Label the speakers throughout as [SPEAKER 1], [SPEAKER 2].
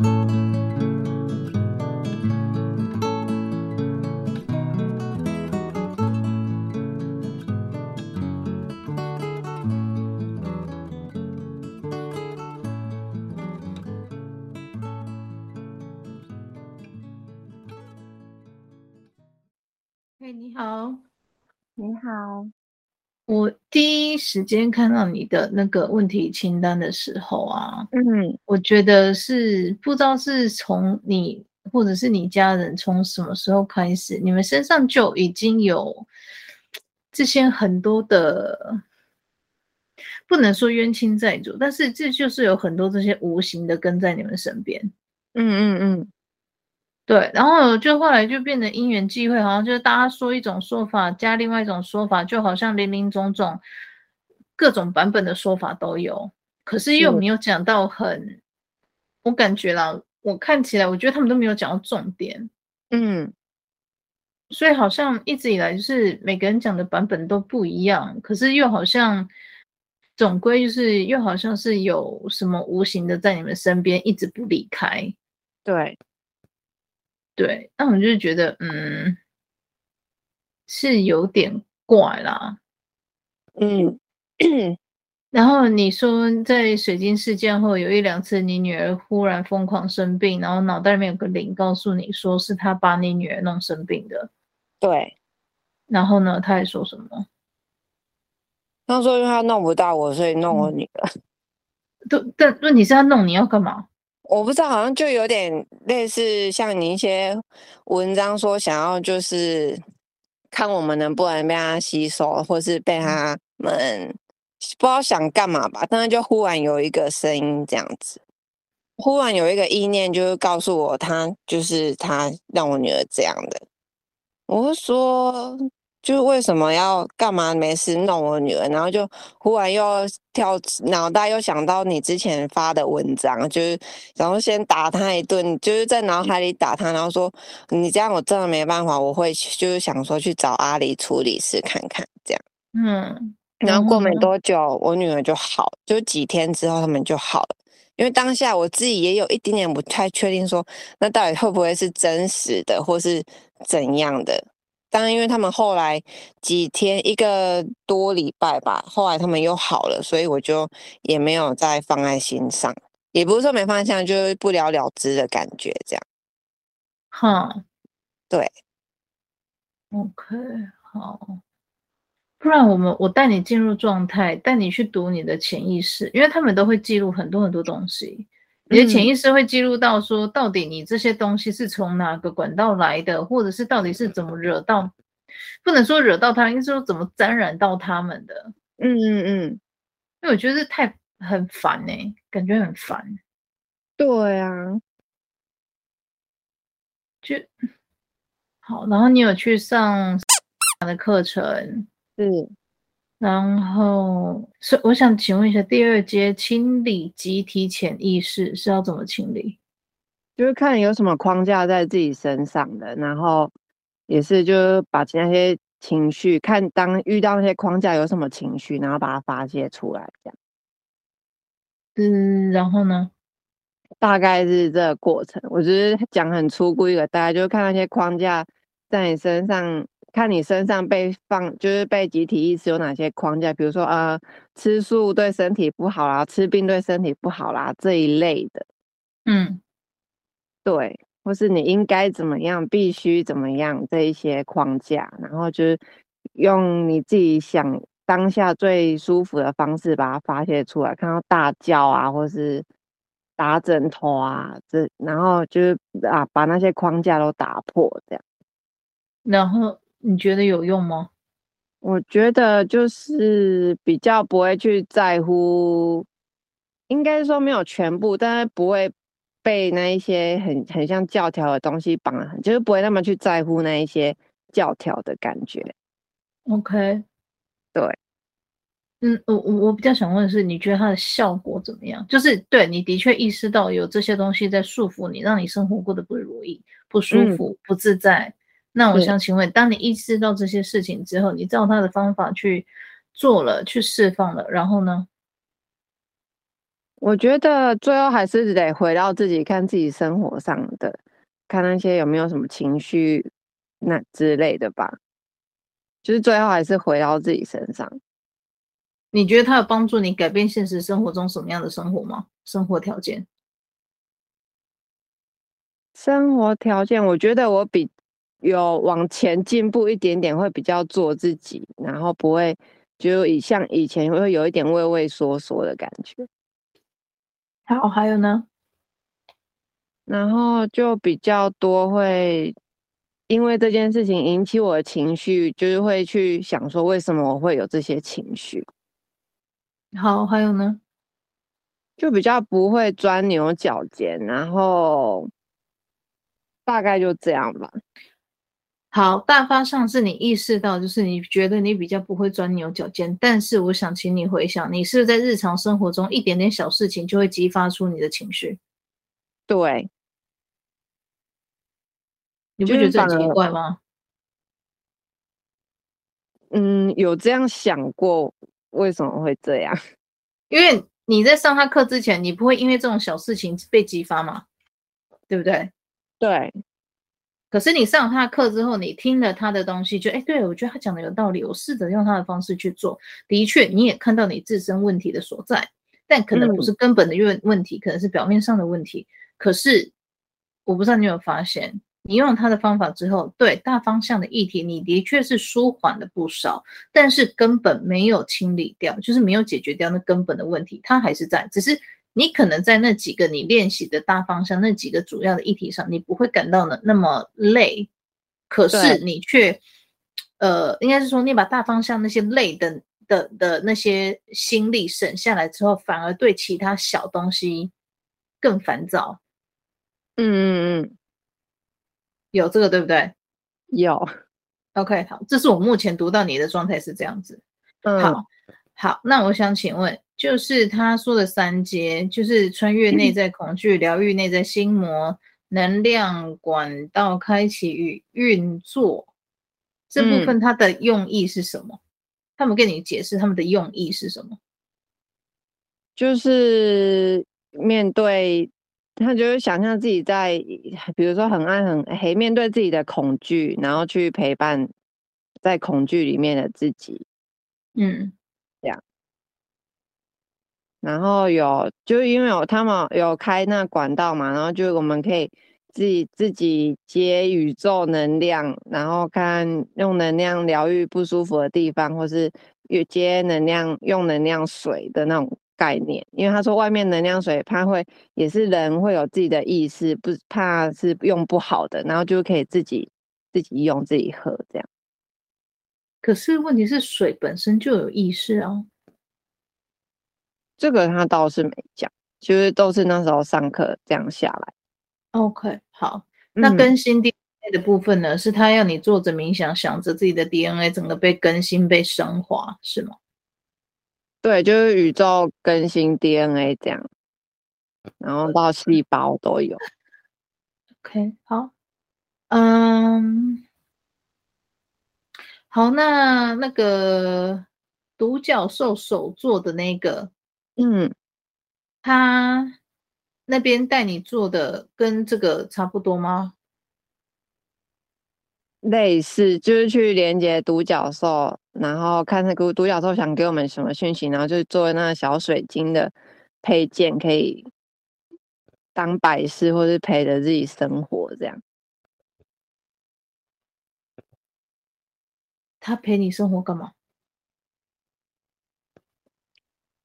[SPEAKER 1] Música 时间看到你的那个问题清单的时候啊，
[SPEAKER 2] 嗯，
[SPEAKER 1] 我觉得是不知道是从你或者是你家人从什么时候开始，你们身上就已经有这些很多的，不能说冤亲债主，但是这就是有很多这些无形的跟在你们身边。
[SPEAKER 2] 嗯嗯嗯。
[SPEAKER 1] 对，然后就后来就变得因缘际会，好像就是大家说一种说法，加另外一种说法，就好像林林总总各种版本的说法都有，可是又没有讲到很，我感觉啦，我看起来我觉得他们都没有讲到重点，
[SPEAKER 2] 嗯，
[SPEAKER 1] 所以好像一直以来就是每个人讲的版本都不一样，可是又好像总归就是又好像是有什么无形的在你们身边一直不离开，
[SPEAKER 2] 对。
[SPEAKER 1] 对，那我就是觉得，嗯，是有点怪啦，
[SPEAKER 2] 嗯。
[SPEAKER 1] 然后你说在水晶事件后有一两次，你女儿忽然疯狂生病，然后脑袋里面有个灵告诉你说是他把你女儿弄生病的。
[SPEAKER 2] 对。
[SPEAKER 1] 然后呢，他还说什么？
[SPEAKER 2] 他说因为他弄不到我，所以弄我女儿。
[SPEAKER 1] 对，但问题是他弄你要干嘛？
[SPEAKER 2] 我不知道，好像就有点类似像你一些文章说想要就是看我们能不能被他吸收，或是被他们不知道想干嘛吧。但是就忽然有一个声音这样子，忽然有一个意念，就是告诉我他就是他让我女儿这样的。我会说。就是为什么要干嘛没事弄我女儿，然后就忽然又跳脑袋又想到你之前发的文章，就是然后先打他一顿，就是在脑海里打他，然后说你这样我真的没办法，我会就是想说去找阿里处理师看看这样，
[SPEAKER 1] 嗯，
[SPEAKER 2] 然后过没多久我女儿就好，就几天之后他们就好了，因为当下我自己也有一点点不太确定说那到底会不会是真实的或是怎样的。当然，因为他们后来几天一个多礼拜吧，后来他们又好了，所以我就也没有再放在心上，也不是说没方向，就是不了了之的感觉，这样。
[SPEAKER 1] 哈，
[SPEAKER 2] 对
[SPEAKER 1] ，OK，好，不然我们我带你进入状态，带你去读你的潜意识，因为他们都会记录很多很多东西。你的潜意识会记录到说，到底你这些东西是从哪个管道来的，或者是到底是怎么惹到，不能说惹到他，应该说怎么沾染到他们的。
[SPEAKER 2] 嗯嗯嗯，
[SPEAKER 1] 因为我觉得太很烦哎、欸，感觉很烦。
[SPEAKER 2] 对啊，
[SPEAKER 1] 就好。然后你有去上的课程？
[SPEAKER 2] 是。
[SPEAKER 1] 然后，所我想请问一下，第二阶清理集体潜意识是要怎么清理？
[SPEAKER 2] 就是看有什么框架在自己身上的，然后也是就是把那些情绪，看当遇到那些框架有什么情绪，然后把它发泄出来，这样。
[SPEAKER 1] 嗯，然后呢？
[SPEAKER 2] 大概是这个过程。我觉得讲很粗估一个，大概就是看那些框架在你身上。看你身上被放，就是被集体意识有哪些框架，比如说呃，吃素对身体不好啦，吃病对身体不好啦这一类的，
[SPEAKER 1] 嗯，
[SPEAKER 2] 对，或是你应该怎么样，必须怎么样这一些框架，然后就是用你自己想当下最舒服的方式把它发泄出来，看到大叫啊，或是打枕头啊，这然后就是啊把那些框架都打破这样，
[SPEAKER 1] 然后。你觉得有用吗？
[SPEAKER 2] 我觉得就是比较不会去在乎，应该说没有全部，但是不会被那一些很很像教条的东西绑就是不会那么去在乎那一些教条的感觉。
[SPEAKER 1] OK，
[SPEAKER 2] 对，
[SPEAKER 1] 嗯，我我我比较想问的是，你觉得它的效果怎么样？就是对你的确意识到有这些东西在束缚你，让你生活过得不如意、不舒服、嗯、不自在。那我想请问，当你意识到这些事情之后，你照他的方法去做了，去释放了，然后呢？
[SPEAKER 2] 我觉得最后还是得回到自己，看自己生活上的，看那些有没有什么情绪那之类的吧。就是最后还是回到自己身上。
[SPEAKER 1] 你觉得它有帮助你改变现实生活中什么样的生活吗？生活条件？
[SPEAKER 2] 生活条件，我觉得我比有往前进步一点点，会比较做自己，然后不会就以像以前会有一点畏畏缩缩的感觉。
[SPEAKER 1] 好，还有呢？
[SPEAKER 2] 然后就比较多会因为这件事情引起我的情绪，就是会去想说为什么我会有这些情绪。
[SPEAKER 1] 好，还有呢？
[SPEAKER 2] 就比较不会钻牛角尖，然后大概就这样吧。
[SPEAKER 1] 好，大方向是你意识到，就是你觉得你比较不会钻牛角尖，但是我想请你回想，你是不是在日常生活中一点点小事情就会激发出你的情绪？
[SPEAKER 2] 对，
[SPEAKER 1] 你不觉得很奇怪吗？
[SPEAKER 2] 嗯，有这样想过，为什么会这样？
[SPEAKER 1] 因为你在上他课之前，你不会因为这种小事情被激发嘛？对不对？
[SPEAKER 2] 对。
[SPEAKER 1] 可是你上了他的课之后，你听了他的东西，就哎，对，我觉得他讲的有道理，我试着用他的方式去做。的确，你也看到你自身问题的所在，但可能不是根本的问问题，嗯、可能是表面上的问题。可是我不知道你有没有发现，你用了他的方法之后，对大方向的议题，你的确是舒缓了不少，但是根本没有清理掉，就是没有解决掉那根本的问题，它还是在，只是。你可能在那几个你练习的大方向，那几个主要的议题上，你不会感到呢那么累，可是你却，呃，应该是说你把大方向那些累的的的那些心力省下来之后，反而对其他小东西更烦躁。
[SPEAKER 2] 嗯嗯嗯，
[SPEAKER 1] 有这个对不对？
[SPEAKER 2] 有。
[SPEAKER 1] OK，好，这是我目前读到你的状态是这样子。
[SPEAKER 2] 嗯，
[SPEAKER 1] 好，好，那我想请问。就是他说的三阶，就是穿越内在恐惧、疗愈内在心魔、能量管道开启与运作这部分，它的用意是什么？他们跟你解释他们的用意是什么？
[SPEAKER 2] 就是面对他，就是想象自己在，比如说很暗很黑，面对自己的恐惧，然后去陪伴在恐惧里面的自己。
[SPEAKER 1] 嗯。
[SPEAKER 2] 这样然后有，就因为有他们有开那管道嘛，然后就我们可以自己自己接宇宙能量，然后看用能量疗愈不舒服的地方，或是有接能量用能量水的那种概念。因为他说外面能量水，怕会也是人会有自己的意识，不怕是用不好的，然后就可以自己自己用自己喝这样。
[SPEAKER 1] 可是问题是水本身就有意识啊。
[SPEAKER 2] 这个他倒是没讲，其实都是那时候上课这样下来。
[SPEAKER 1] OK，好，那更新 DNA 的部分呢？嗯、是他要你坐着冥想，想着自己的 DNA 整个被更新、被升华，是吗？
[SPEAKER 2] 对，就是宇宙更新 DNA 这样，然后到细胞都有。
[SPEAKER 1] OK，好，嗯，好，那那个独角兽手做的那个。
[SPEAKER 2] 嗯，
[SPEAKER 1] 他那边带你做的跟这个差不多吗？
[SPEAKER 2] 类似，就是去连接独角兽，然后看那个独角兽想给我们什么讯息，然后就做那个小水晶的配件，可以当摆饰，或是陪着自己生活这样。
[SPEAKER 1] 他陪你生活干嘛？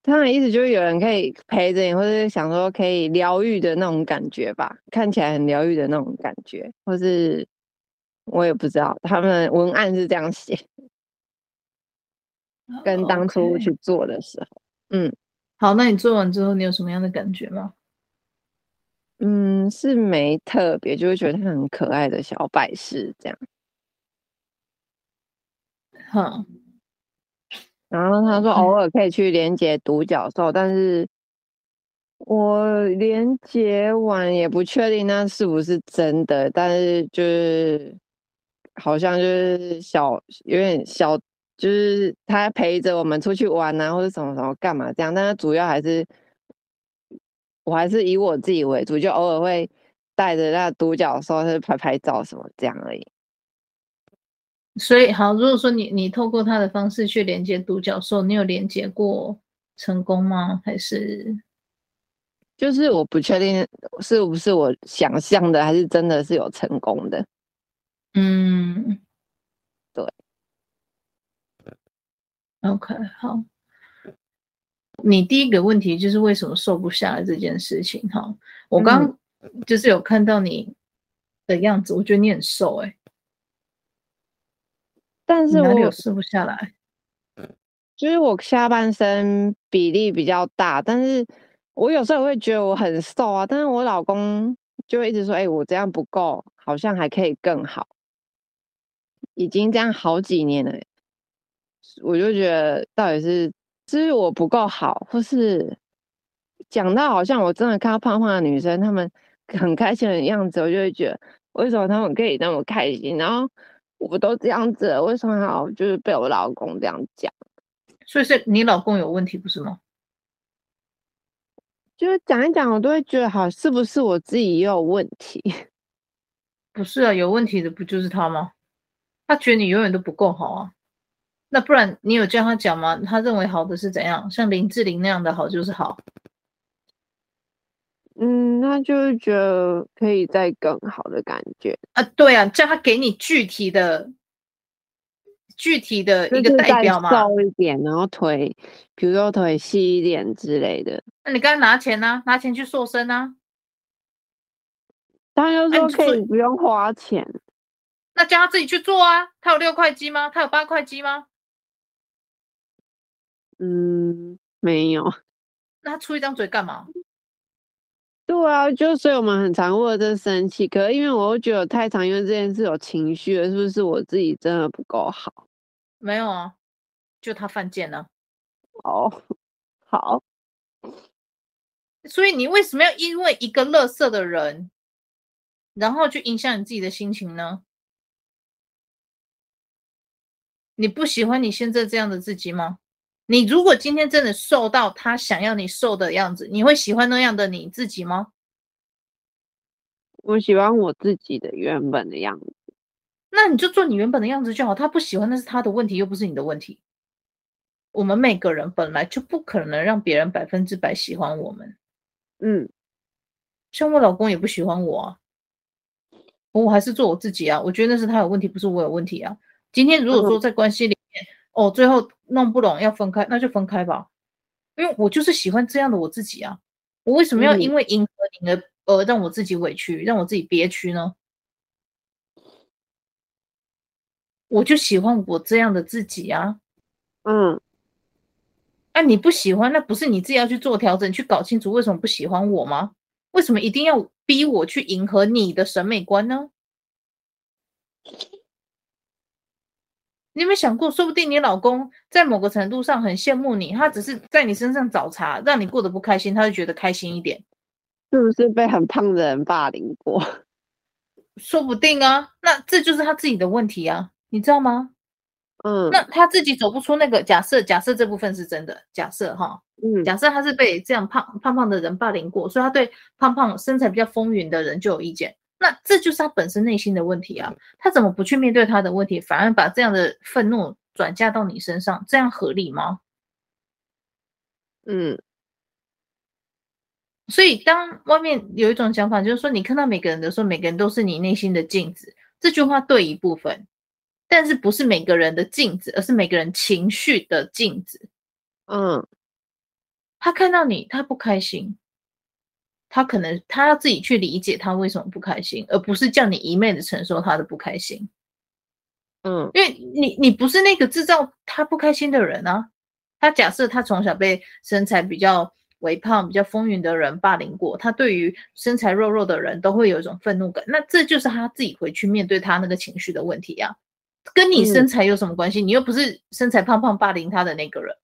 [SPEAKER 2] 他的意思就是有人可以陪着你，或者想说可以疗愈的那种感觉吧，看起来很疗愈的那种感觉，或是我也不知道，他们文案是这样写，跟当初去做的时候，嗯，
[SPEAKER 1] 好，那你做完之后，你有什么样的感觉吗？
[SPEAKER 2] 嗯，是没特别，就会觉得它很可爱的小摆饰这样，
[SPEAKER 1] 好。
[SPEAKER 2] 然后他说偶尔可以去连接独角兽，但是我连接完也不确定那是不是真的，但是就是好像就是小有点小，就是他陪着我们出去玩啊，或者什么什么干嘛这样，但是主要还是我还是以我自己为主，就偶尔会带着那独角兽去拍拍照什么这样而已。
[SPEAKER 1] 所以好，如果说你你透过他的方式去连接独角兽，你有连接过成功吗？还是
[SPEAKER 2] 就是我不确定是不是我想象的，还是真的是有成功的？
[SPEAKER 1] 嗯，
[SPEAKER 2] 对。
[SPEAKER 1] OK，好。你第一个问题就是为什么瘦不下来这件事情？哈，我刚就是有看到你的样子，嗯、我觉得你很瘦哎、欸。
[SPEAKER 2] 但是我
[SPEAKER 1] 哪里有瘦不下来？
[SPEAKER 2] 就是我下半身比例比较大，但是我有时候会觉得我很瘦啊，但是我老公就会一直说：“哎、欸，我这样不够，好像还可以更好。”已经这样好几年了，我就觉得到底是是我不够好，或是讲到好像我真的看到胖胖的女生，她们很开心的样子，我就会觉得为什么她们可以那么开心，然后。我都这样子了，为什么要就是被我老公这样讲？
[SPEAKER 1] 所以是你老公有问题不是吗？
[SPEAKER 2] 就是讲一讲，我都会觉得好，是不是我自己也有问题？
[SPEAKER 1] 不是啊，有问题的不就是他吗？他觉得你永远都不够好啊。那不然你有叫他讲吗？他认为好的是怎样？像林志玲那样的好就是好。
[SPEAKER 2] 嗯，那就是觉得可以再更好的感觉
[SPEAKER 1] 啊，对啊，叫他给你具体的、具体的一个代表嘛，
[SPEAKER 2] 瘦一点，然后腿，比如说腿细一点之类的。
[SPEAKER 1] 那你刚才拿钱呢、啊？拿钱去瘦身啊？
[SPEAKER 2] 他又说可以不用花钱，啊、
[SPEAKER 1] 那叫他自己去做啊。他有六块肌吗？他有八块肌吗？
[SPEAKER 2] 嗯，没有。
[SPEAKER 1] 那他出一张嘴干嘛？
[SPEAKER 2] 对啊，就所以我们很常为这生气，可是因为我又觉得太常因为这件事有情绪了，是不是我自己真的不够好？
[SPEAKER 1] 没有啊，就他犯贱了。
[SPEAKER 2] 哦，好。
[SPEAKER 1] 所以你为什么要因为一个乐色的人，然后去影响你自己的心情呢？你不喜欢你现在这样的自己吗？你如果今天真的瘦到他想要你瘦的样子，你会喜欢那样的你自己吗？
[SPEAKER 2] 我喜欢我自己的原本的样子。
[SPEAKER 1] 那你就做你原本的样子就好。他不喜欢那是他的问题，又不是你的问题。我们每个人本来就不可能让别人百分之百喜欢我们。
[SPEAKER 2] 嗯，
[SPEAKER 1] 像我老公也不喜欢我啊，我还是做我自己啊。我觉得那是他有问题，不是我有问题啊。今天如果说在关系里，嗯哦，最后弄不拢要分开，那就分开吧。因为我就是喜欢这样的我自己啊。我为什么要因为迎合你而而让我自己委屈，让我自己憋屈呢？我就喜欢我这样的自己啊。
[SPEAKER 2] 嗯。
[SPEAKER 1] 啊，你不喜欢，那不是你自己要去做调整，去搞清楚为什么不喜欢我吗？为什么一定要逼我去迎合你的审美观呢？你有没有想过，说不定你老公在某个程度上很羡慕你，他只是在你身上找茬，让你过得不开心，他就觉得开心一点。
[SPEAKER 2] 是不是被很胖的人霸凌过？
[SPEAKER 1] 说不定啊，那这就是他自己的问题啊，你知道吗？
[SPEAKER 2] 嗯，
[SPEAKER 1] 那他自己走不出那个假设，假设这部分是真的，假设哈，
[SPEAKER 2] 嗯，
[SPEAKER 1] 假设他是被这样胖胖胖的人霸凌过，所以他对胖胖身材比较丰腴的人就有意见。那这就是他本身内心的问题啊！他怎么不去面对他的问题，反而把这样的愤怒转嫁到你身上？这样合理吗？
[SPEAKER 2] 嗯。
[SPEAKER 1] 所以，当外面有一种想法，就是说，你看到每个人的时候，每个人都是你内心的镜子。这句话对一部分，但是不是每个人的镜子，而是每个人情绪的镜子。
[SPEAKER 2] 嗯。
[SPEAKER 1] 他看到你，他不开心。他可能他要自己去理解他为什么不开心，而不是叫你一昧的承受他的不开心。
[SPEAKER 2] 嗯，
[SPEAKER 1] 因为你你不是那个制造他不开心的人啊。他假设他从小被身材比较微胖、比较丰腴的人霸凌过，他对于身材肉肉的人都会有一种愤怒感。那这就是他自己回去面对他那个情绪的问题啊，跟你身材有什么关系？嗯，你又不是身材胖胖霸凌他的那个人。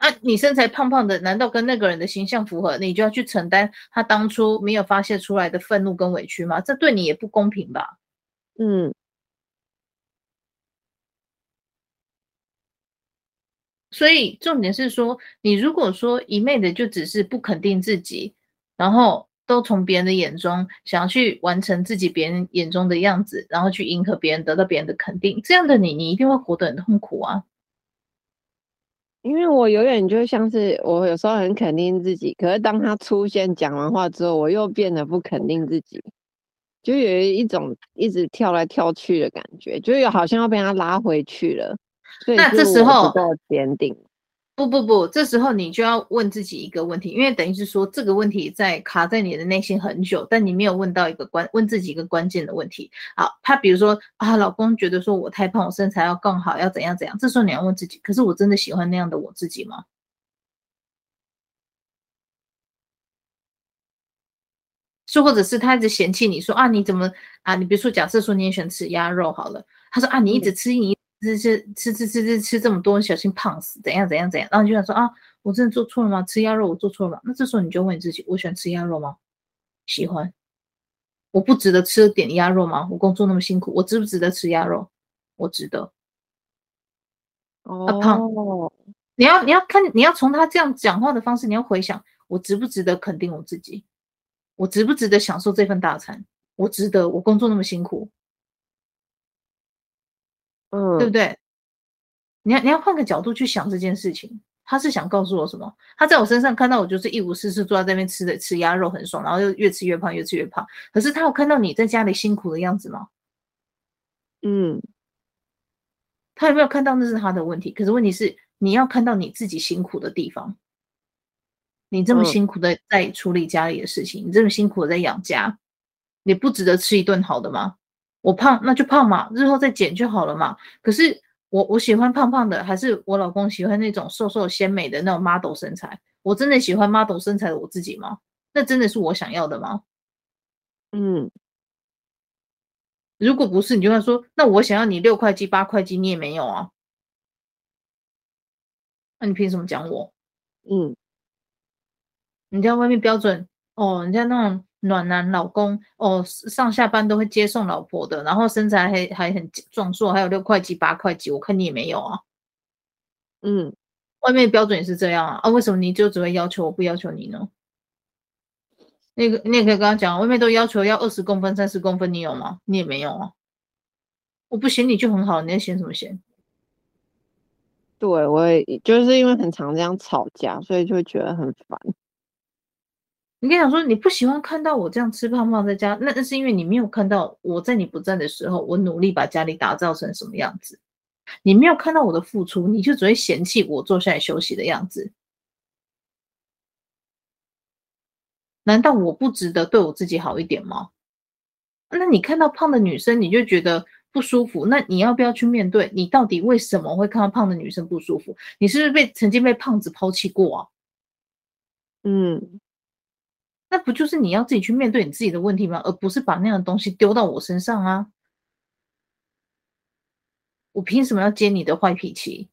[SPEAKER 1] 啊，你身材胖胖的，难道跟那个人的形象符合，你就要去承担他当初没有发泄出来的愤怒跟委屈吗？这对你也不公平吧？
[SPEAKER 2] 嗯。
[SPEAKER 1] 所以重点是说，你如果说一昧的就只是不肯定自己，然后都从别人的眼中想要去完成自己别人眼中的样子，然后去迎合别人，得到别人的肯定，这样的你，你一定会活得很痛苦啊。
[SPEAKER 2] 因为我永远就像是我有时候很肯定自己，可是当他出现讲完话之后，我又变得不肯定自己，就有一种一直跳来跳去的感觉，就有好像要被他拉回去了。所以
[SPEAKER 1] 那这时候
[SPEAKER 2] 坚定。
[SPEAKER 1] 不不不，这时候你就要问自己一个问题，因为等于是说这个问题在卡在你的内心很久，但你没有问到一个关，问自己一个关键的问题。好，他比如说啊，老公觉得说我太胖，我身材要更好，要怎样怎样。这时候你要问自己，可是我真的喜欢那样的我自己吗？是或者是他一直嫌弃你说啊，你怎么啊？你比如说假设说你也喜欢吃鸭肉好了，他说啊，你一直吃你。吃吃吃吃吃吃吃这么多，小心胖死！怎样怎样怎样？然后你就想说啊，我真的做错了吗？吃鸭肉我做错了吗？那这时候你就问你自己：我喜欢吃鸭肉吗？喜欢。我不值得吃点鸭肉吗？我工作那么辛苦，我值不值得吃鸭肉？我值得。
[SPEAKER 2] 哦、
[SPEAKER 1] 啊，胖，你要你要看，你要从他这样讲话的方式，你要回想：我值不值得肯定我自己？我值不值得享受这份大餐？我值得。我工作那么辛苦。
[SPEAKER 2] 嗯，
[SPEAKER 1] 对不对？你要你要换个角度去想这件事情，他是想告诉我什么？他在我身上看到我就是一无是处，坐在那边吃的吃鸭肉很爽，然后又越吃越胖，越吃越胖。可是他有看到你在家里辛苦的样子吗？
[SPEAKER 2] 嗯，
[SPEAKER 1] 他有没有看到那是他的问题？可是问题是你要看到你自己辛苦的地方。你这么辛苦的在处理家里的事情，嗯、你这么辛苦的在养家，你不值得吃一顿好的吗？我胖那就胖嘛，日后再减就好了嘛。可是我我喜欢胖胖的，还是我老公喜欢那种瘦瘦鲜美的那种 model 身材？我真的喜欢 model 身材的我自己吗？那真的是我想要的吗？
[SPEAKER 2] 嗯，
[SPEAKER 1] 如果不是，你就会说，那我想要你六块肌八块肌，你也没有啊？那你凭什么讲我？
[SPEAKER 2] 嗯，
[SPEAKER 1] 你家外面标准哦，人家那种。暖男老公哦，上下班都会接送老婆的，然后身材还还很壮硕，还有六块肌八块肌，我看你也没有啊。
[SPEAKER 2] 嗯，
[SPEAKER 1] 外面的标准也是这样啊，啊，为什么你就只会要求我不要求你呢？那个你也可以跟他讲，外面都要求要二十公分、三十公分，你有吗？你也没有啊。我不嫌你就很好，你在嫌什么嫌？
[SPEAKER 2] 对，我也就是因为很常这样吵架，所以就会觉得很烦。
[SPEAKER 1] 你跟讲说，你不喜欢看到我这样吃胖胖在家，那那是因为你没有看到我在你不在的时候，我努力把家里打造成什么样子。你没有看到我的付出，你就只会嫌弃我坐下来休息的样子。难道我不值得对我自己好一点吗？那你看到胖的女生，你就觉得不舒服，那你要不要去面对？你到底为什么会看到胖的女生不舒服？你是不是被曾经被胖子抛弃过啊？
[SPEAKER 2] 嗯。
[SPEAKER 1] 那不就是你要自己去面对你自己的问题吗？而不是把那样的东西丢到我身上啊！我凭什么要接你的坏脾气？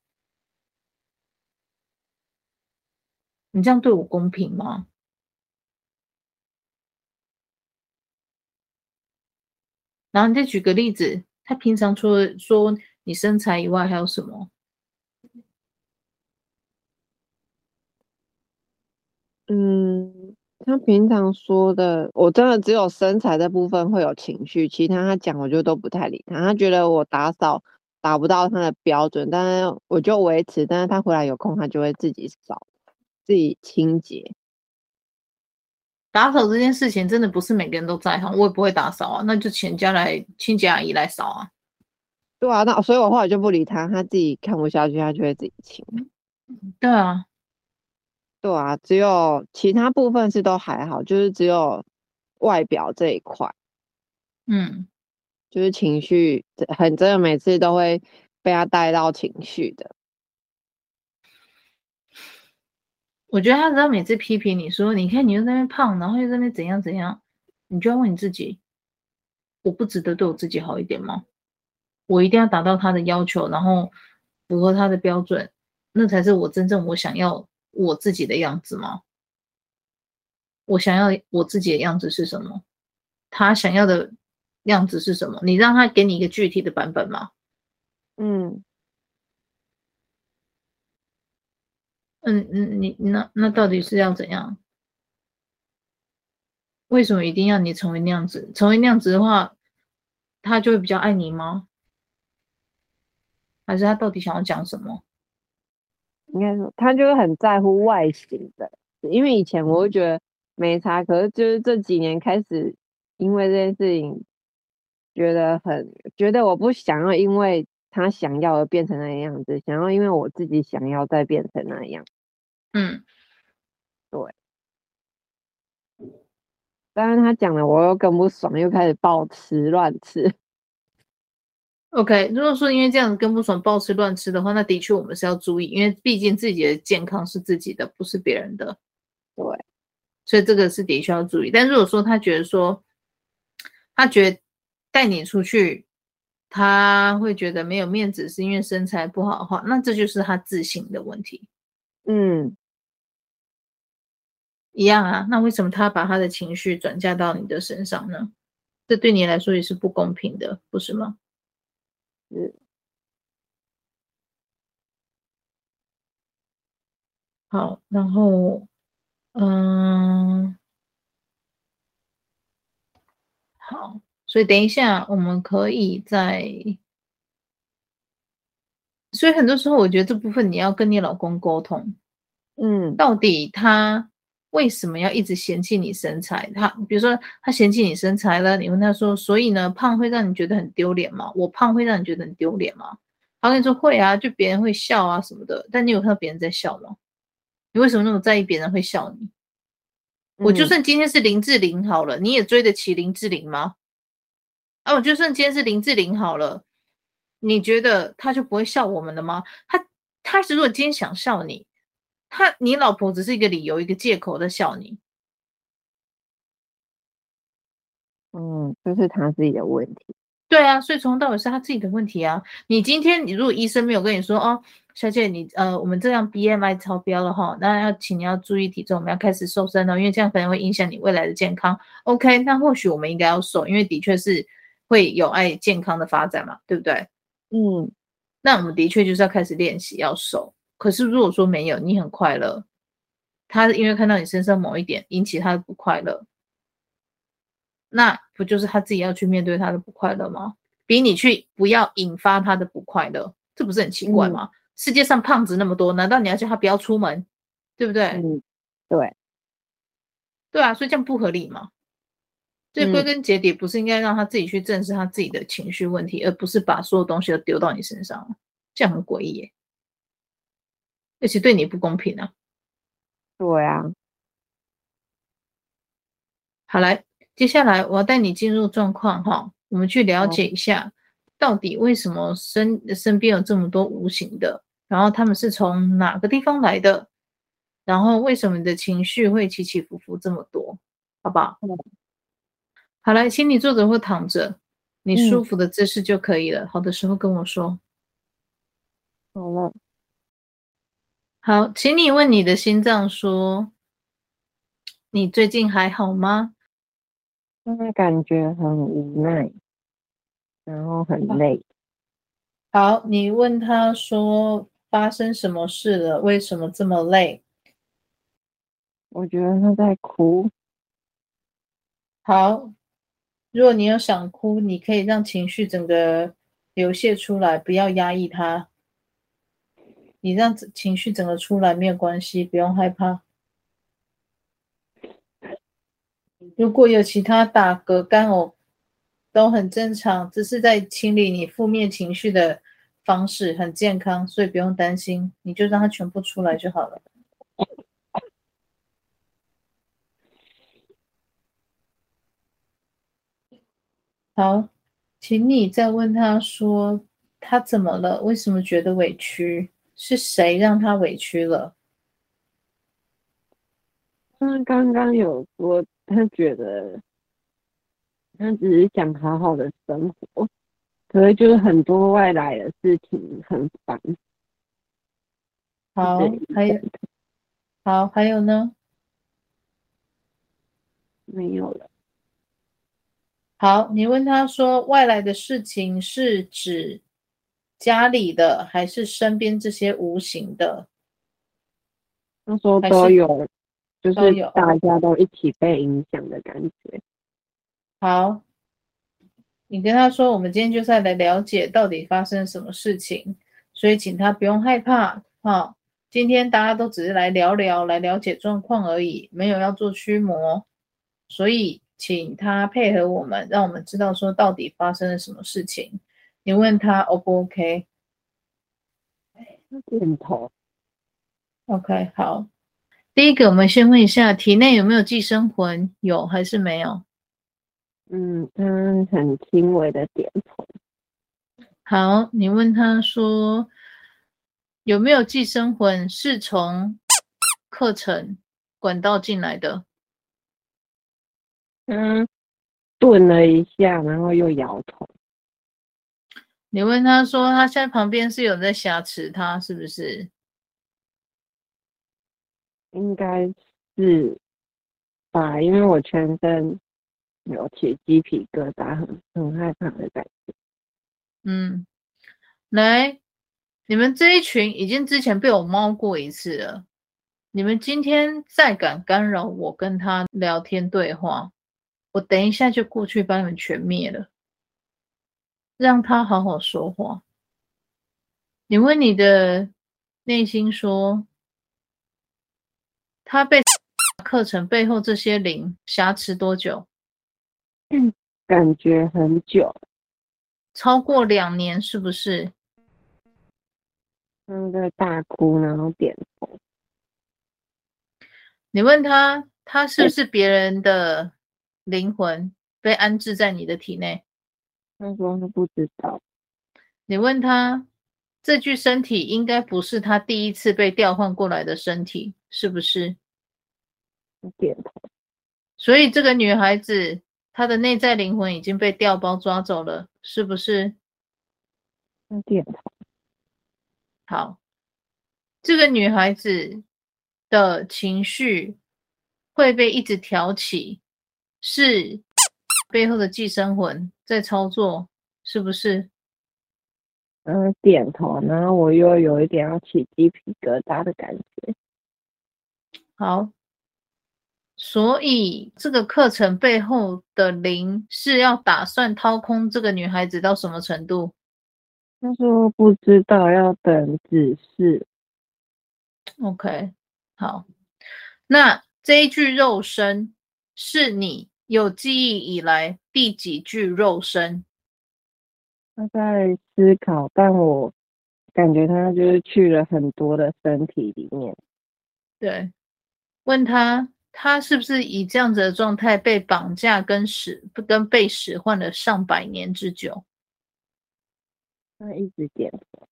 [SPEAKER 1] 你这样对我公平吗？然后你再举个例子，他平常除了说你身材以外，还有什么？
[SPEAKER 2] 嗯。他平常说的，我真的只有身材这部分会有情绪，其他他讲我就都不太理他。他觉得我打扫达不到他的标准，但是我就维持。但是他回来有空，他就会自己扫，自己清洁。
[SPEAKER 1] 打扫这件事情真的不是每个人都在行，我也不会打扫啊，那就请家来清洁阿姨来扫啊。
[SPEAKER 2] 对啊，那所以我后来就不理他，他自己看不下去，他就会自己清。
[SPEAKER 1] 对啊。
[SPEAKER 2] 对啊，只有其他部分是都还好，就是只有外表这一块，
[SPEAKER 1] 嗯，
[SPEAKER 2] 就是情绪很真的，每次都会被他带到情绪的。
[SPEAKER 1] 我觉得他只要每次批评你说，你看你又在那边胖，然后又在那边怎样怎样，你就要问你自己，我不值得对我自己好一点吗？我一定要达到他的要求，然后符合他的标准，那才是我真正我想要。我自己的样子吗？我想要我自己的样子是什么？他想要的样子是什么？你让他给你一个具体的版本吗？
[SPEAKER 2] 嗯，
[SPEAKER 1] 嗯嗯，你那那到底是要怎样？为什么一定要你成为那样子？成为那样子的话，他就会比较爱你吗？还是他到底想要讲什么？
[SPEAKER 2] 应该说，他就是很在乎外形的，因为以前我会觉得没差，可是就是这几年开始，因为这件事情，觉得很觉得我不想要，因为他想要而变成那样子，想要因为我自己想要再变成那样。
[SPEAKER 1] 嗯，
[SPEAKER 2] 对。当然他讲了，我又更不爽，又开始暴吃乱吃。
[SPEAKER 1] OK，如果说因为这样子更不爽，暴吃乱吃的话，那的确我们是要注意，因为毕竟自己的健康是自己的，不是别人的。
[SPEAKER 2] 对，
[SPEAKER 1] 所以这个是的确要注意。但如果说他觉得说，他觉得带你出去，他会觉得没有面子，是因为身材不好的话，那这就是他自信的问题。
[SPEAKER 2] 嗯，
[SPEAKER 1] 一样啊。那为什么他把他的情绪转嫁到你的身上呢？这对你来说也是不公平的，不是吗？
[SPEAKER 2] 是，
[SPEAKER 1] 好，然后，嗯，好，所以等一下我们可以再，所以很多时候我觉得这部分你要跟你老公沟通，
[SPEAKER 2] 嗯，
[SPEAKER 1] 到底他。为什么要一直嫌弃你身材？他比如说他嫌弃你身材了，你问他说：“所以呢，胖会让你觉得很丢脸吗？我胖会让你觉得很丢脸吗？”他跟你说：“会啊，就别人会笑啊什么的。”但你有看到别人在笑吗？你为什么那么在意别人会笑你？嗯、我就算今天是林志玲好了，你也追得起林志玲吗？啊，我就算今天是林志玲好了，你觉得他就不会笑我们了吗？他他如果今天想笑你。他，你老婆只是一个理由，一个借口在笑你。
[SPEAKER 2] 嗯，这是他自己的问题。
[SPEAKER 1] 对啊，所以从头到尾是他自己的问题啊。你今天，你如果医生没有跟你说，哦，小姐，你呃，我们这样 BMI 超标了哈，那要请你要注意体重，我们要开始瘦身了，因为这样可能会影响你未来的健康。OK，那或许我们应该要瘦，因为的确是会有碍健康的发展嘛，对不对？
[SPEAKER 2] 嗯，
[SPEAKER 1] 那我们的确就是要开始练习要瘦。可是如果说没有，你很快乐，他因为看到你身上某一点引起他的不快乐，那不就是他自己要去面对他的不快乐吗？比你去不要引发他的不快乐，这不是很奇怪吗？嗯、世界上胖子那么多，难道你要叫他不要出门，对不对？
[SPEAKER 2] 嗯，对，
[SPEAKER 1] 对啊，所以这样不合理嘛。所以归根结底，不是应该让他自己去正视他自己的情绪问题，而不是把所有东西都丢到你身上，这样很诡异耶。而且对你不公平啊！
[SPEAKER 2] 对啊。
[SPEAKER 1] 好，来，接下来我要带你进入状况哈，我们去了解一下，到底为什么身身边有这么多无形的，然后他们是从哪个地方来的，然后为什么你的情绪会起起伏伏这么多，好不好？嗯。好，来，请你坐着或躺着，你舒服的姿势就可以了。嗯。好的时候跟我说。
[SPEAKER 2] 好了。
[SPEAKER 1] 好，请你问你的心脏说：“你最近还好吗？”
[SPEAKER 2] 现在感觉很无奈，然后很累。
[SPEAKER 1] 好，你问他说：“发生什么事了？为什么这么累？”
[SPEAKER 2] 我觉得他在哭。
[SPEAKER 1] 好，如果你有想哭，你可以让情绪整个流泻出来，不要压抑它。你让情绪整个出来没有关系，不用害怕。如果有其他打嗝、干呕，都很正常，只是在清理你负面情绪的方式，很健康，所以不用担心。你就让它全部出来就好了。好，请你再问他说，他怎么了？为什么觉得委屈？是谁让他委屈了？
[SPEAKER 2] 他刚刚有说，他觉得他只是想好好的生活，可是就是很多外来的事情很烦。
[SPEAKER 1] 好，还有，好，还有呢？
[SPEAKER 2] 没有了。
[SPEAKER 1] 好，你问他说，外来的事情是指？家里的还是身边这些无形的？
[SPEAKER 2] 那时候都有，就是大家都一起被影响的感觉。
[SPEAKER 1] 好，你跟他说，我们今天就是来了解到底发生什么事情，所以请他不用害怕。哦，今天大家都只是来聊聊，来了解状况而已，没有要做驱魔，所以请他配合我们，让我们知道说到底发生了什么事情。你问他 O 不 OK？
[SPEAKER 2] 点头。
[SPEAKER 1] OK，好。第一个，我们先问一下，体内有没有寄生魂？有还是没有？
[SPEAKER 2] 嗯嗯，很轻微的点头。
[SPEAKER 1] 好，你问他说有没有寄生魂是从课程管道进来的？
[SPEAKER 2] 嗯，顿了一下，然后又摇头。
[SPEAKER 1] 你问他说，他现在旁边是有在挟持他，是不是？
[SPEAKER 2] 应该是吧，因为我全身有起鸡皮疙瘩，很很害怕的感觉。
[SPEAKER 1] 嗯，来，你们这一群已经之前被我猫过一次了，你们今天再敢干扰我跟他聊天对话，我等一下就过去把你们全灭了。让他好好说话。你问你的内心说，他被课程背后这些灵挟持多久？
[SPEAKER 2] 嗯，感觉很久，
[SPEAKER 1] 超过两年是不是？
[SPEAKER 2] 嗯，在大哭，然后点头。
[SPEAKER 1] 你问他，他是不是别人的灵魂被安置在你的体内？
[SPEAKER 2] 他说他不知道。
[SPEAKER 1] 你问他，这具身体应该不是他第一次被调换过来的身体，是不是？
[SPEAKER 2] 点头。
[SPEAKER 1] 所以这个女孩子，她的内在灵魂已经被调包抓走了，是不是？
[SPEAKER 2] 点头。
[SPEAKER 1] 好，这个女孩子的情绪会被一直挑起，是背后的寄生魂。在操作是不是？
[SPEAKER 2] 嗯，点头，呢我又有一点要起鸡皮疙瘩的感觉。
[SPEAKER 1] 好，所以这个课程背后的灵是要打算掏空这个女孩子到什么程度？
[SPEAKER 2] 他说不知道，要等指示。
[SPEAKER 1] OK，好，那这一具肉身是你有记忆以来第几具肉身？
[SPEAKER 2] 他在思考，但我感觉他就是去了很多的身体里面。
[SPEAKER 1] 对，问他，他是不是以这样子的状态被绑架跟使跟被使唤了上百年之久？
[SPEAKER 2] 他一直点头。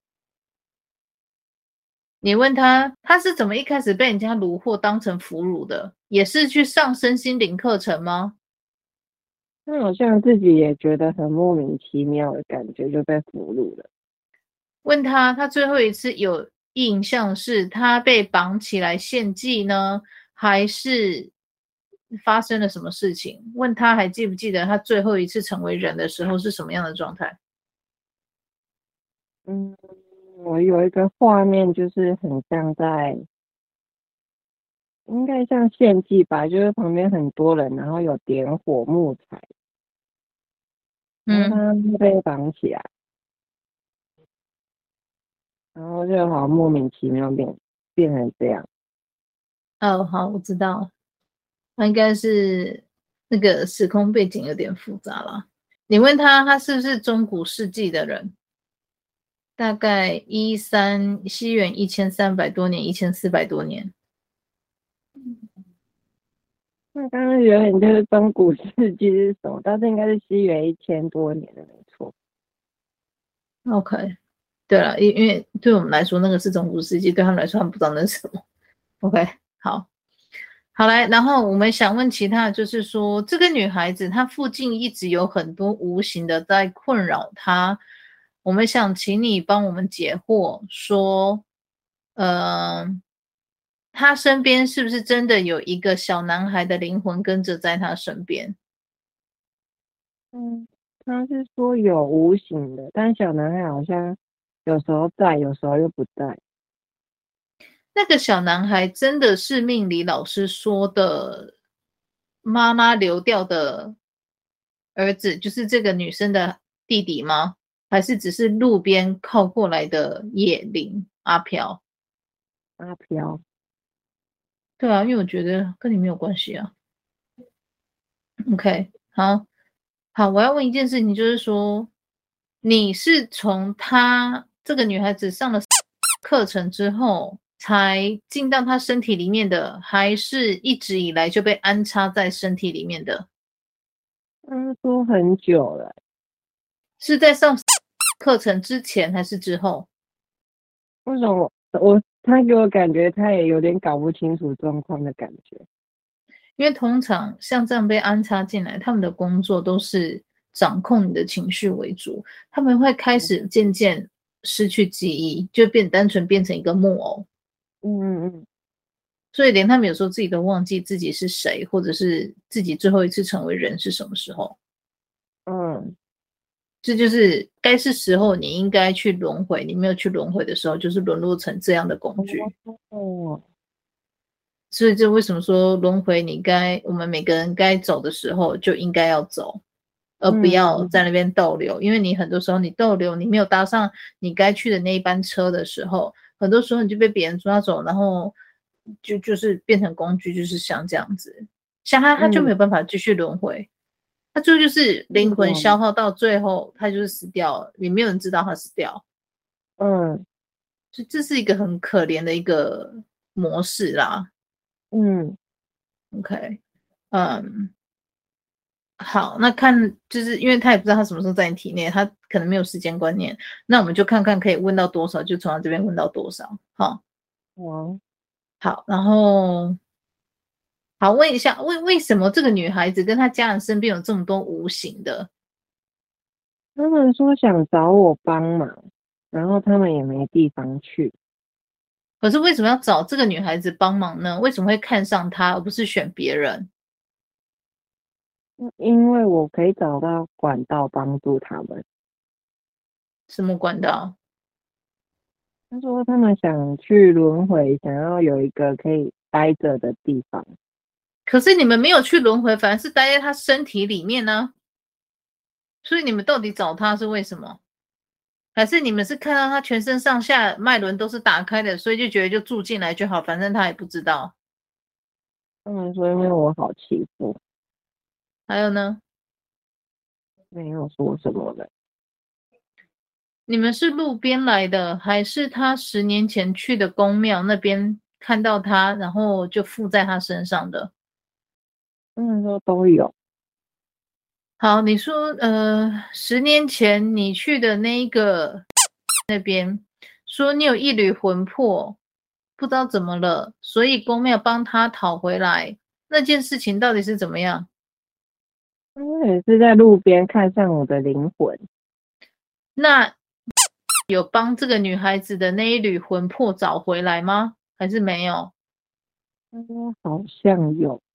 [SPEAKER 1] 你问他，他是怎么一开始被人家虏获当成俘虏的？也是去上身心灵课程吗？
[SPEAKER 2] 他好像自己也觉得很莫名其妙的感觉，就被俘虏了。
[SPEAKER 1] 问他，他最后一次有印象是他被绑起来献祭呢，还是发生了什么事情？问他还记不记得他最后一次成为人的时候是什么样的状态？
[SPEAKER 2] 嗯，我有一个画面，就是很像在。应该像献祭吧，就是旁边很多人，然后有点火木材，嗯，他被绑起来，然后就好莫名其妙变变成这样。
[SPEAKER 1] 哦，好，我知道，那应该是那个时空背景有点复杂了。你问他，他是不是中古世纪的人？大概一三西元一千三百多年，一千四百多年。
[SPEAKER 2] 那刚刚有点就是中古世纪是什么？但是应该是西元一千多年的，没错。
[SPEAKER 1] OK，对了，因因为对我们来说那个是中古世纪，对他们来说他们不知道那是什么。OK，好，好来，然后我们想问其他的，就是说这个女孩子她附近一直有很多无形的在困扰她，我们想请你帮我们解惑，说，嗯、他身边是不是真的有一个小男孩的灵魂跟着在他身边？
[SPEAKER 2] 嗯，他是说有无形的，但小男孩好像有时候在，有时候又不在。
[SPEAKER 1] 那个小男孩真的是命理老师说的妈妈流掉的儿子，就是这个女生的弟弟吗？还是只是路边靠过来的野灵阿飘？
[SPEAKER 2] 阿飘，
[SPEAKER 1] 对啊，因为我觉得跟你没有关系啊。OK，好，好，我要问一件事情，就是说，你是从她这个女孩子上了课程之后，才进到她身体里面的，还是一直以来就被安插在身体里面的？
[SPEAKER 2] 嗯，说很久了，
[SPEAKER 1] 是在上课程之前还是之后？
[SPEAKER 2] 为什么，我他给我感觉他也有点搞不清楚状况的感觉？
[SPEAKER 1] 因为通常像这样被安插进来，他们的工作都是掌控你的情绪为主，他们会开始渐渐失去记忆，就变单纯变成一个木偶。
[SPEAKER 2] 嗯嗯嗯。
[SPEAKER 1] 所以连他们有时候自己都忘记自己是谁，或者是自己最后一次成为人是什么时候。
[SPEAKER 2] 嗯，
[SPEAKER 1] 这就是该是时候你应该去轮回，你没有去轮回的时候，就是沦落成这样的工具。
[SPEAKER 2] 哦。
[SPEAKER 1] 所以，这为什么说轮回？你该我们每个人该走的时候就应该要走，而不要在那边逗留。嗯、因为你很多时候你逗留，你没有搭上你该去的那一班车的时候，很多时候你就被别人抓走，然后就就是变成工具，就是像这样子。像他，他就没有办法继续轮回，他最后就是灵魂消耗到最后，他就是死掉了，也没有人知道他死掉。
[SPEAKER 2] 嗯，
[SPEAKER 1] 所以这是一个很可怜的一个模式啦。
[SPEAKER 2] 嗯
[SPEAKER 1] ，OK，嗯，好，那看就是因为他也不知道他什么时候在你体内，他可能没有时间观念，那我们就看看可以问到多少，就从他这边问到多少，好，
[SPEAKER 2] 嗯，
[SPEAKER 1] 好，然后好问一下，为为什么这个女孩子跟她家人身边有这么多无形的？
[SPEAKER 2] 他们说想找我帮忙，然后他们也没地方去。
[SPEAKER 1] 可是为什么要找这个女孩子帮忙呢？为什么会看上她而不是选别人？
[SPEAKER 2] 因为我可以找到管道帮助他们。
[SPEAKER 1] 什么管道？
[SPEAKER 2] 他说他们想去轮回，想要有一个可以待着的地方。
[SPEAKER 1] 可是你们没有去轮回，反而是待在他身体里面呢？所以你们到底找他是为什么？还是你们是看到他全身上下脉轮都是打开的，所以就觉得就住进来就好，反正他也不知道。
[SPEAKER 2] 他们说因为我好欺负。
[SPEAKER 1] 还有呢？
[SPEAKER 2] 没有说什么的。
[SPEAKER 1] 你们是路边来的，还是他十年前去的宫庙那边看到他，然后就附在他身上的？
[SPEAKER 2] 他们说都有。
[SPEAKER 1] 好，你说，呃，十年前你去的那一个那边，说你有一缕魂魄，不知道怎么了，所以公庙帮他讨回来。那件事情到底是怎么样？
[SPEAKER 2] 他也是在路边看上我的灵魂。
[SPEAKER 1] 那有帮这个女孩子的那一缕魂魄找回来吗？还是没有？
[SPEAKER 2] 嗯，好像有吧。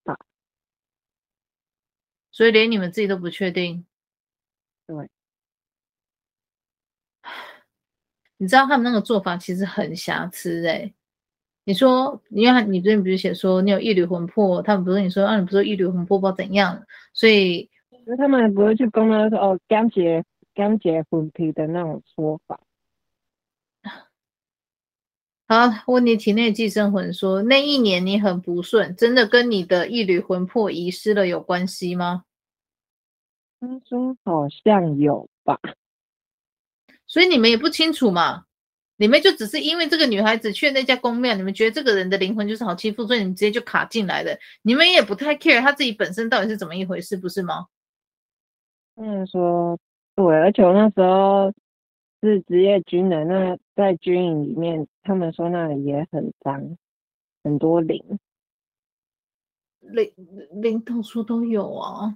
[SPEAKER 1] 所以连你们自己都不确定，
[SPEAKER 2] 对。
[SPEAKER 1] 你知道他们那个做法其实很瑕疵哎、欸。你说，因为你最近不是写说你有一缕魂魄，他们不是你说啊，你不是一缕魂魄不知道怎样，所以
[SPEAKER 2] 他们不会去公开说哦，刚结刚结魂皮的那种说法。
[SPEAKER 1] 好，问你体内寄生魂说，那一年你很不顺，真的跟你的一缕魂魄遗失了有关系吗？
[SPEAKER 2] 他说好像有吧，
[SPEAKER 1] 所以你们也不清楚嘛？你们就只是因为这个女孩子去那家公庙，你们觉得这个人的灵魂就是好欺负，所以你们直接就卡进来的。你们也不太 care 他自己本身到底是怎么一回事，不是吗？
[SPEAKER 2] 嗯，说对，而且我那时候。是职业军人，那在军营里面，他们说那里也很脏，很多灵，
[SPEAKER 1] 灵灵到处都有啊。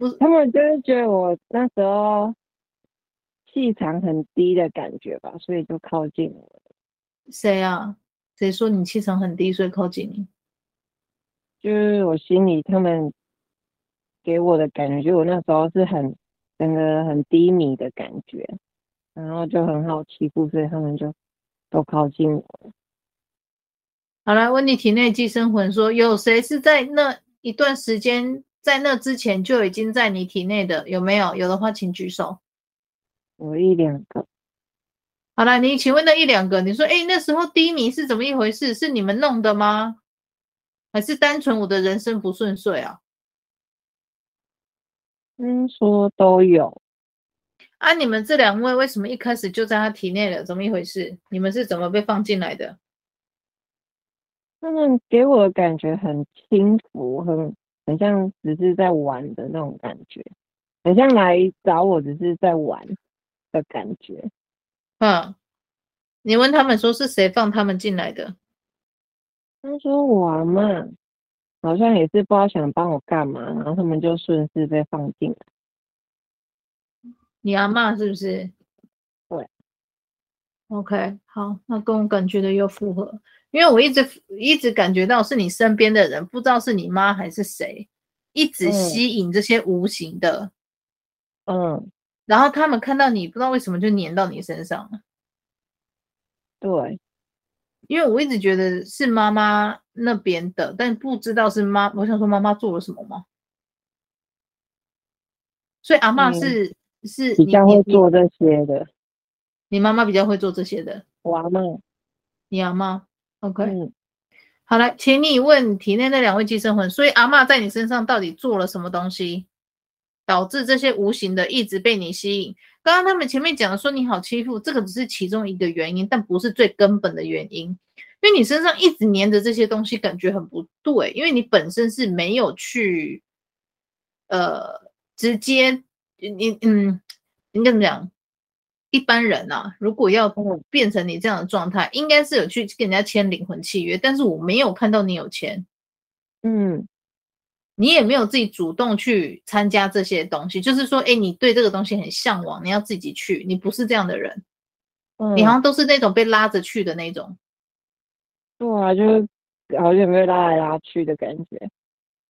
[SPEAKER 2] 不是，他们就是觉得我那时候气场很低的感觉吧，所以就靠近我。
[SPEAKER 1] 谁啊？谁说你气场很低，所以靠近你？
[SPEAKER 2] 就是我心里他们给我的感觉，就我那时候是很整个很低迷的感觉。然后就很好欺负，所以他们就都靠近我。
[SPEAKER 1] 好了，问你体内寄生魂说，有谁是在那一段时间，在那之前就已经在你体内的？有没有？有的话，请举手。
[SPEAKER 2] 我一两个。
[SPEAKER 1] 好了，你请问那一两个，你说，哎，那时候低迷是怎么一回事？是你们弄的吗？还是单纯我的人生不顺遂啊？
[SPEAKER 2] 听，说都有。
[SPEAKER 1] 啊，你们这两位为什么一开始就在他体内了？怎么一回事？你们是怎么被放进来的？
[SPEAKER 2] 他们给我的感觉很轻浮，很很像只是在玩的那种感觉，很像来找我只是在玩的感觉。
[SPEAKER 1] 嗯，你问他们说是谁放他们进来的？
[SPEAKER 2] 他说我阿嬷，好像也是不知道想帮我干嘛，然后他们就顺势被放进来。
[SPEAKER 1] 你阿嬷是不是？
[SPEAKER 2] 对。
[SPEAKER 1] OK，好，那跟我感觉的又符合，因为我一直一直感觉到是你身边的人，不知道是你妈还是谁，一直吸引这些无形的，
[SPEAKER 2] 嗯，
[SPEAKER 1] 然后他们看到你，不知道为什么就粘到你身上了。
[SPEAKER 2] 对，
[SPEAKER 1] 因为我一直觉得是妈妈那边的，但不知道是妈，我想说妈妈做了什么吗？所以阿嬷是。嗯是
[SPEAKER 2] 比较会做这些的，
[SPEAKER 1] 你妈妈比较会做这些的。
[SPEAKER 2] 我阿嬷，
[SPEAKER 1] 你阿嬷，OK，
[SPEAKER 2] 嗯，
[SPEAKER 1] 好了，请你问体内那两位寄生魂，所以阿嬷在你身上到底做了什么东西，导致这些无形的一直被你吸引？刚刚他们前面讲的说你好欺负，这个只是其中一个原因，但不是最根本的原因，因为你身上一直黏着这些东西，感觉很不对，因为你本身是没有去，呃，直接。你嗯，应该怎么讲？一般人呐、啊，如果要变成你这样的状态，应该是有去跟人家签灵魂契约，但是我没有看到你有签，
[SPEAKER 2] 嗯，
[SPEAKER 1] 你也没有自己主动去参加这些东西，就是说，哎，你对这个东西很向往，你要自己去，你不是这样的人，
[SPEAKER 2] 嗯，
[SPEAKER 1] 你好像。都是那种被拉着去的那种，
[SPEAKER 2] 对啊，就是好像被拉来拉去的感觉。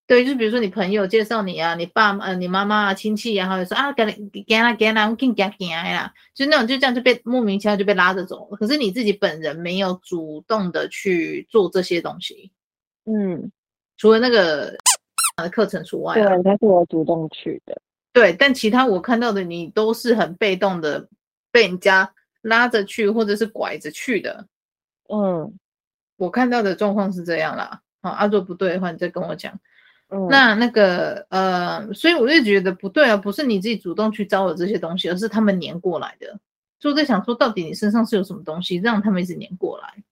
[SPEAKER 1] 对，就比如说你朋友介绍你啊，你爸呃，你妈妈啊，亲戚啊，或者说啊，给你给他给他，我给你给他给他啦，就那种就这样就被莫名其妙就被拉着走了。可是你自己本人没有主动的去做这些东西，
[SPEAKER 2] 嗯，
[SPEAKER 1] 除了那个课程除外，啊，
[SPEAKER 2] 对，他是我主动去的，
[SPEAKER 1] 对，但其他我看到的你都是很被动的被人家拉着去或者是拐着去的，
[SPEAKER 2] 嗯，
[SPEAKER 1] 我看到的状况是这样啦。好，阿若不对的话，你再跟我讲。
[SPEAKER 2] 嗯、
[SPEAKER 1] 那那个呃，所以我就觉得不对啊，不是你自己主动去招惹这些东西，而是他们黏过来的。所以我在想说，到底你身上是有什么东西让他们一直黏过来？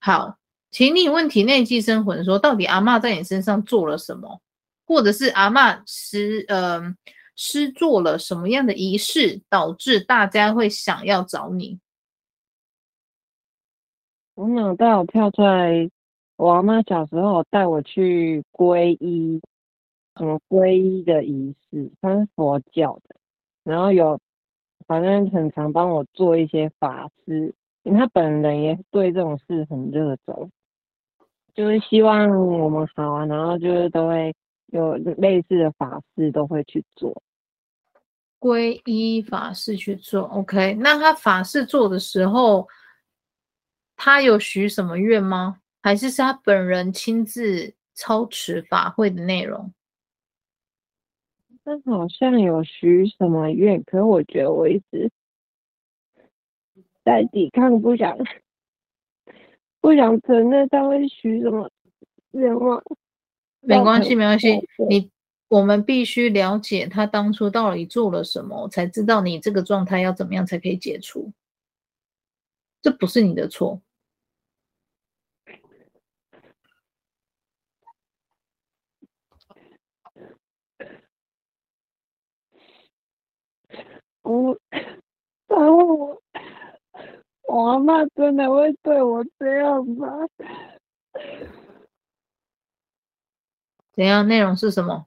[SPEAKER 1] 好，请你问体内寄生魂说，到底阿嬷在你身上做了什么，或者是阿嬷施呃施做了什么样的仪式，导致大家会想要找你？
[SPEAKER 2] 我脑袋有跳出来。我阿妈小时候带我去皈依，什么皈依的仪式，他是佛教的，然后有反正很常帮我做一些法事，因为他本人也对这种事很热衷，就是希望我们好啊，然后就是都会有类似的法事都会去做，
[SPEAKER 1] 皈依法事去做，OK？那他法事做的时候，他有许什么愿吗？还是是他本人亲自操持法会的内容？
[SPEAKER 2] 但好像有许什么愿，可是我觉得我一直在抵抗，不想不想承认他会许什么愿望。
[SPEAKER 1] 没关系，没关系，你我们必须了解他当初到底做了什么，才知道你这个状态要怎么样才可以解除。这不是你的错。
[SPEAKER 2] 我，然后我，我阿嬷真的会对我这样吗？
[SPEAKER 1] 怎样？内容是什么？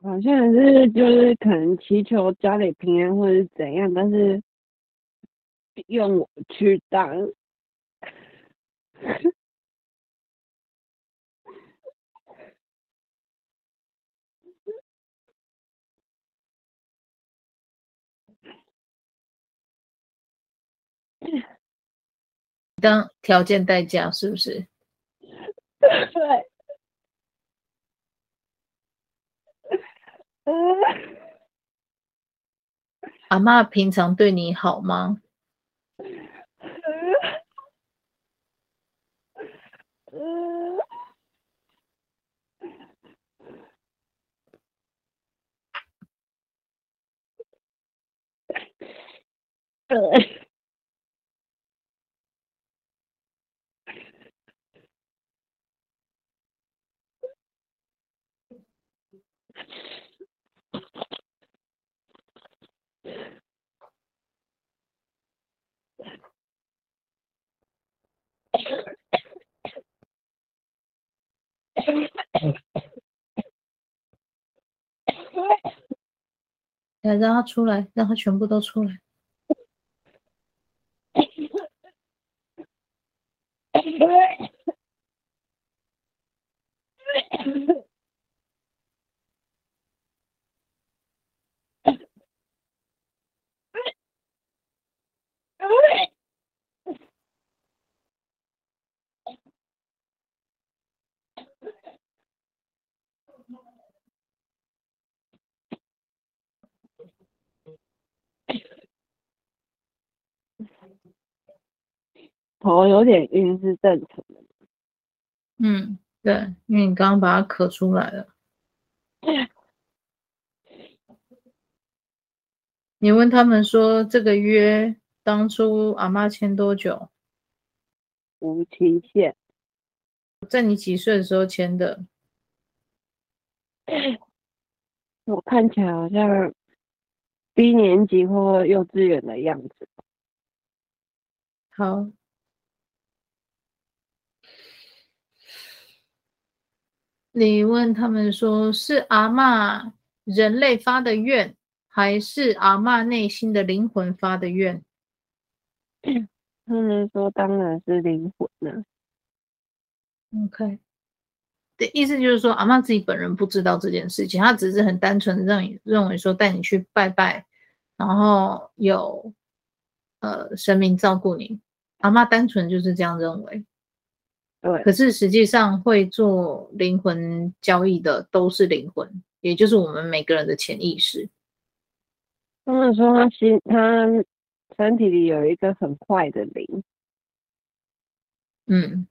[SPEAKER 2] 好像是就是可能祈求家里平安或者是怎样，但是用我去当。
[SPEAKER 1] 当条件代价是不是？
[SPEAKER 2] 对。
[SPEAKER 1] 阿嬷平常对你好吗？来，让他出来，让他全部都出来。
[SPEAKER 2] 头有点晕是正常的。
[SPEAKER 1] 嗯，对，因为你刚刚把它咳出来了。你问他们说这个约当初阿妈签多久？
[SPEAKER 2] 无期限。
[SPEAKER 1] 在你几岁的时候签的？
[SPEAKER 2] 我看起来好像低年级或幼稚园的样子。
[SPEAKER 1] 好。你问他们说，是阿嬷人类发的愿，还是阿嬷内心的灵魂发的愿？
[SPEAKER 2] 他们说当然是灵魂了。
[SPEAKER 1] OK，的意思就是说，阿妈自己本人不知道这件事情，她只是很单纯的认认为说带你去拜拜，然后有呃神明照顾你。阿妈单纯就是这样认为。
[SPEAKER 2] 对，
[SPEAKER 1] 可是实际上会做灵魂交易的都是灵魂，也就是我们每个人的潜意识。
[SPEAKER 2] 他们说他心他身体里有一个很坏的灵，
[SPEAKER 1] 嗯，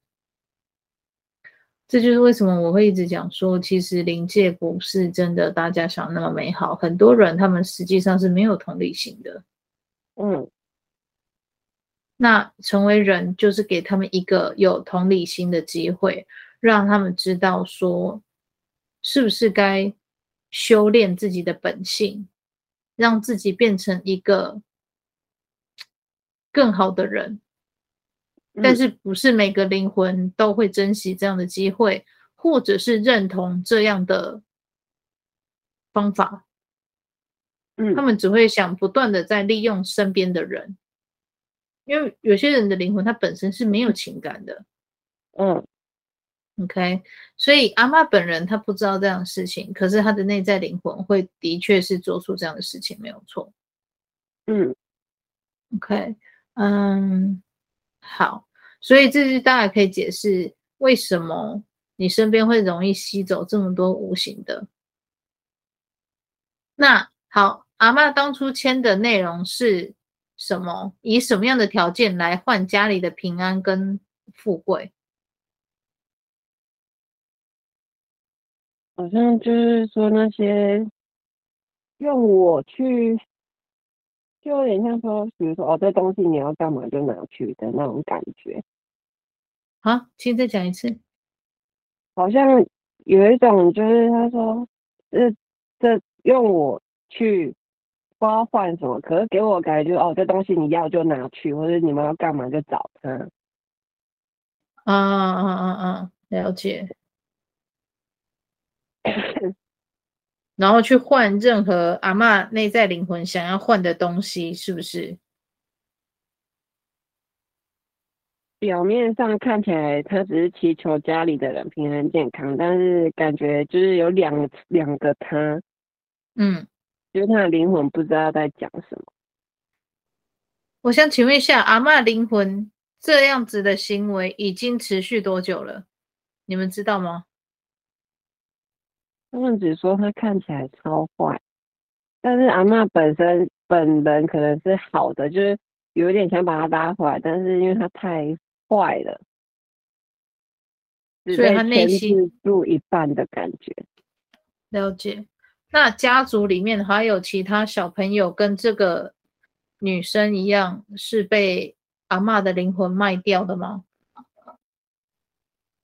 [SPEAKER 1] 这就是为什么我会一直讲说，其实灵界不是真的大家想那么美好，很多人他们实际上是没有同理心的，
[SPEAKER 2] 嗯。
[SPEAKER 1] 那成为人，就是给他们一个有同理心的机会，让他们知道说，是不是该修炼自己的本性，让自己变成一个更好的人。但是，不是每个灵魂都会珍惜这样的机会，或者是认同这样的方法。
[SPEAKER 2] 嗯，
[SPEAKER 1] 他们只会想不断的在利用身边的人。因为有些人的灵魂，他本身是没有情感的，
[SPEAKER 2] 嗯
[SPEAKER 1] ，OK，所以阿嬷本人他不知道这样的事情，可是他的内在灵魂会的确是做出这样的事情，没有错，
[SPEAKER 2] 嗯
[SPEAKER 1] ，OK，嗯，好，所以这是大概可以解释为什么你身边会容易吸走这么多无形的。那好，阿妈当初签的内容是。什么？以什么样的条件来换家里的平安跟富贵？
[SPEAKER 2] 好像就是说那些用我去，就有点像说，比如说哦，这东西你要干嘛就拿去的那种感觉。
[SPEAKER 1] 好，请再讲一次。
[SPEAKER 2] 好像有一种就是他说，这这用我去。不知道换什么，可是给我感觉就是哦，这东西你要就拿去，或者你们要干嘛就找他。
[SPEAKER 1] 啊啊啊啊！了解。然后去换任何阿嬷内在灵魂想要换的东西，是不是？
[SPEAKER 2] 表面上看起来他只是祈求家里的人平安健康，但是感觉就是有两两个他。
[SPEAKER 1] 嗯。
[SPEAKER 2] 因为他的灵魂不知道在讲什么。
[SPEAKER 1] 我想请问一下，阿嬷灵魂这样子的行为已经持续多久了？你们知道吗？
[SPEAKER 2] 他们只说他看起来超坏，但是阿嬷本身本人可能是好的，就是有点想把他拉回来，但是因为他太坏了，
[SPEAKER 1] 所以他内心
[SPEAKER 2] 住一半的感觉。
[SPEAKER 1] 了解。那家族里面还有其他小朋友跟这个女生一样，是被阿嬷的灵魂卖掉的吗？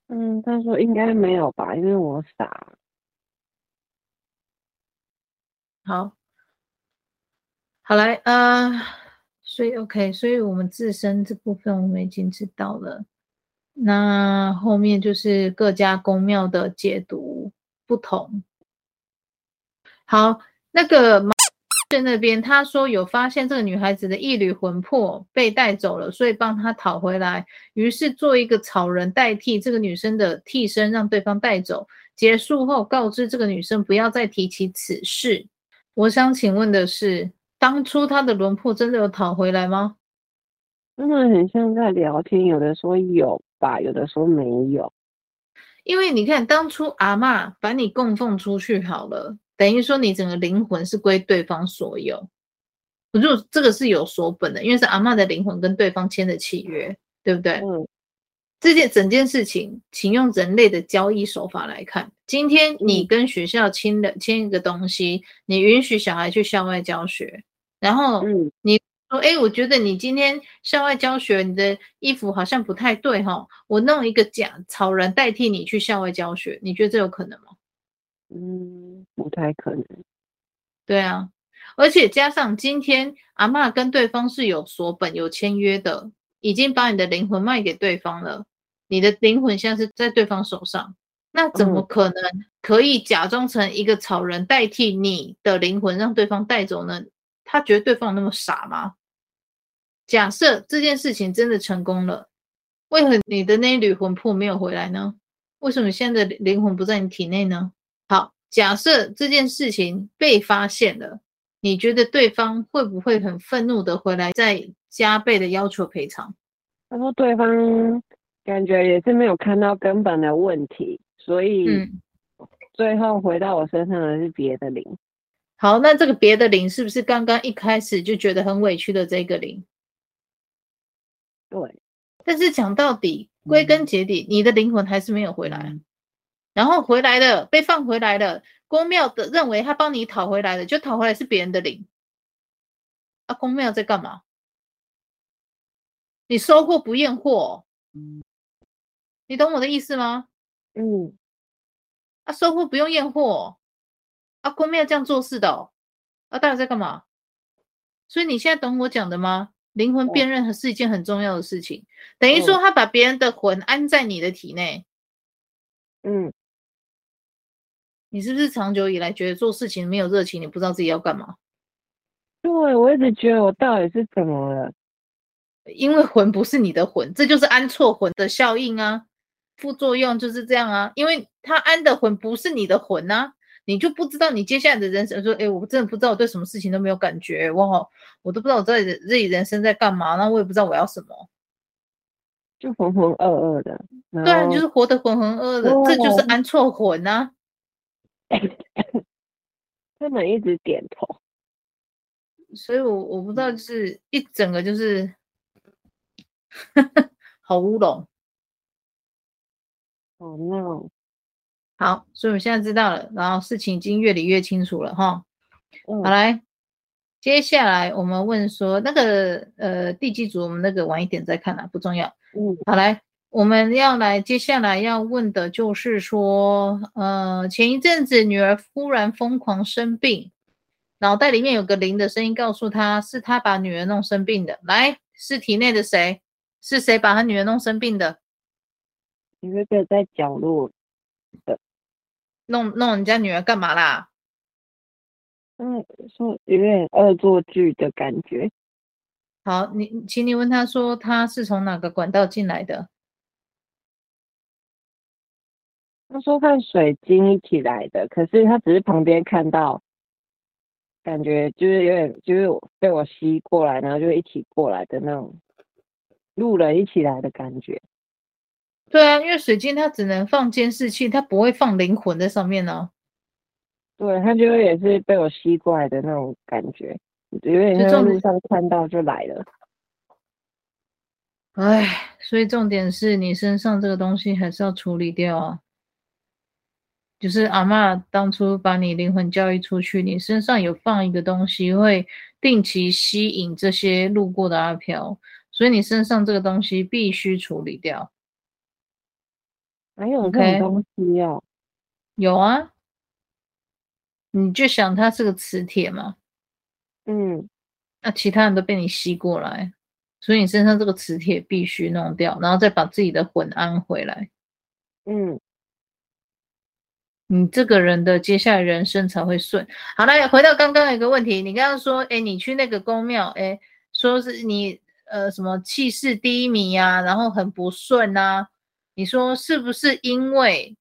[SPEAKER 2] 嗯，他说应该没有吧，因为我傻。
[SPEAKER 1] 好，好来，呃，所以 OK，所以我们自身这部分我们已经知道了。那后面就是各家公庙的解读不同。好，那个马在那边他说有发现这个女孩子的一缕魂魄被带走了，所以帮她讨回来。于是做一个草人代替这个女生的替身，让对方带走。结束后告知这个女生不要再提起此事。我想请问的是，当初她的轮廓真的有讨回来吗？
[SPEAKER 2] 真的很像在聊天，有的说有吧，有的说没有。
[SPEAKER 1] 因为你看，当初阿嬷把你供奉出去好了，等于说你整个灵魂是归对方所有。我就这个是有所本的，因为是阿嬷的灵魂跟对方签的契约，对不对？嗯。这件整件事情，请用人类的交易手法来看。今天你跟学校签了签一个东西，你允许小孩去校外教学，然后你说，哎，我觉得你今天校外教学，你的衣服好像不太对哈，我弄一个假草人代替你去校外教学，你觉得这有可能吗？
[SPEAKER 2] 嗯，不太可能。
[SPEAKER 1] 对啊，而且加上今天阿嬷跟对方是有所本有签约的，已经把你的灵魂卖给对方了。你的灵魂现在是在对方手上，那怎么可能可以假装成一个草人代替你的灵魂让对方带走呢？他觉得对方有那么傻吗？假设这件事情真的成功了，为何你的那一缕魂魄没有回来呢？为什么现在的灵魂不在你体内呢？好，假设这件事情被发现了，你觉得对方会不会很愤怒的回来，再加倍的要求赔偿？
[SPEAKER 2] 他说对方。感觉也是没有看到根本的问题，所以最后回到我身上的是别的灵。
[SPEAKER 1] 好，那这个别的灵是不是刚刚一开始就觉得很委屈的这个灵？
[SPEAKER 2] 对。
[SPEAKER 1] 但是讲到底，归根结底，你的灵魂还是没有回来。然后回来了，被放回来了。公庙的认为他帮你讨回来了，就讨回来是别人的灵。啊，公庙在干嘛？你收货不验货。你懂我的意思吗？
[SPEAKER 2] 嗯，
[SPEAKER 1] 啊，收货不用验货，啊，公庙这样做事的哦，啊，到底在干嘛？所以你现在懂我讲的吗？灵魂辨认是一件很重要的事情，哦、等于说他把别人的魂安在你的体内。
[SPEAKER 2] 嗯，
[SPEAKER 1] 你是不是长久以来觉得做事情没有热情？你不知道自己要干嘛？
[SPEAKER 2] 对，我一直觉得我到底是怎么了？
[SPEAKER 1] 因为魂不是你的魂，这就是安错魂的效应啊。副作用就是这样啊，因为他安的魂不是你的魂呐、啊，你就不知道你接下来的人生说，哎，我真的不知道我对什么事情都没有感觉，哇，我都不知道我在自己人生在干嘛，那我也不知道我要什么，
[SPEAKER 2] 就浑浑噩噩的，
[SPEAKER 1] 对啊，就是活得浑浑噩噩的，哦、这就是安错魂呐、啊。
[SPEAKER 2] 他们一直点头，
[SPEAKER 1] 所以我我不知道，就是一整个就是，好乌龙。
[SPEAKER 2] 哦，no！
[SPEAKER 1] 好，所以我现在知道了，然后事情已经越理越清楚了哈。
[SPEAKER 2] 嗯、
[SPEAKER 1] 好来，接下来我们问说那个呃地基组，我们那个晚一点再看啦，不重要。
[SPEAKER 2] 嗯，
[SPEAKER 1] 好来，我们要来接下来要问的就是说，呃，前一阵子女儿忽然疯狂生病，脑袋里面有个灵的声音告诉她是她把女儿弄生病的。来，是体内的谁？是谁把她女儿弄生病的？
[SPEAKER 2] 一个个在角落的，
[SPEAKER 1] 弄弄人家女儿干嘛啦？
[SPEAKER 2] 嗯，说有点恶作剧的感觉。
[SPEAKER 1] 好，你请你问他说他是从哪个管道进来的？
[SPEAKER 2] 他说看水晶一起来的，可是他只是旁边看到，感觉就是有点就是被我吸过来，然后就一起过来的那种。
[SPEAKER 3] 路人一起来的感觉。
[SPEAKER 1] 对啊，因为水晶它只能放监视器，它不会放灵魂在上面呢、啊。
[SPEAKER 3] 对，它就也是被我吸过来的那种感觉，有点像路上看到就来了。
[SPEAKER 1] 哎，所以重点是你身上这个东西还是要处理掉啊。就是阿嬷当初把你灵魂交易出去，你身上有放一个东西，会定期吸引这些路过的阿飘，所以你身上这个东西必须处理掉。
[SPEAKER 3] 还有这种东西哦？Okay?
[SPEAKER 1] 有啊，你就想它是个磁铁嘛，
[SPEAKER 3] 嗯，
[SPEAKER 1] 那其他人都被你吸过来，所以你身上这个磁铁必须弄掉，然后再把自己的魂安回来，
[SPEAKER 3] 嗯，
[SPEAKER 1] 你这个人的接下来人生才会顺。好了，回到刚刚一个问题，你刚刚说，哎，你去那个宫庙，哎，说是你呃什么气势低迷呀，然后很不顺呐。你说是不是因为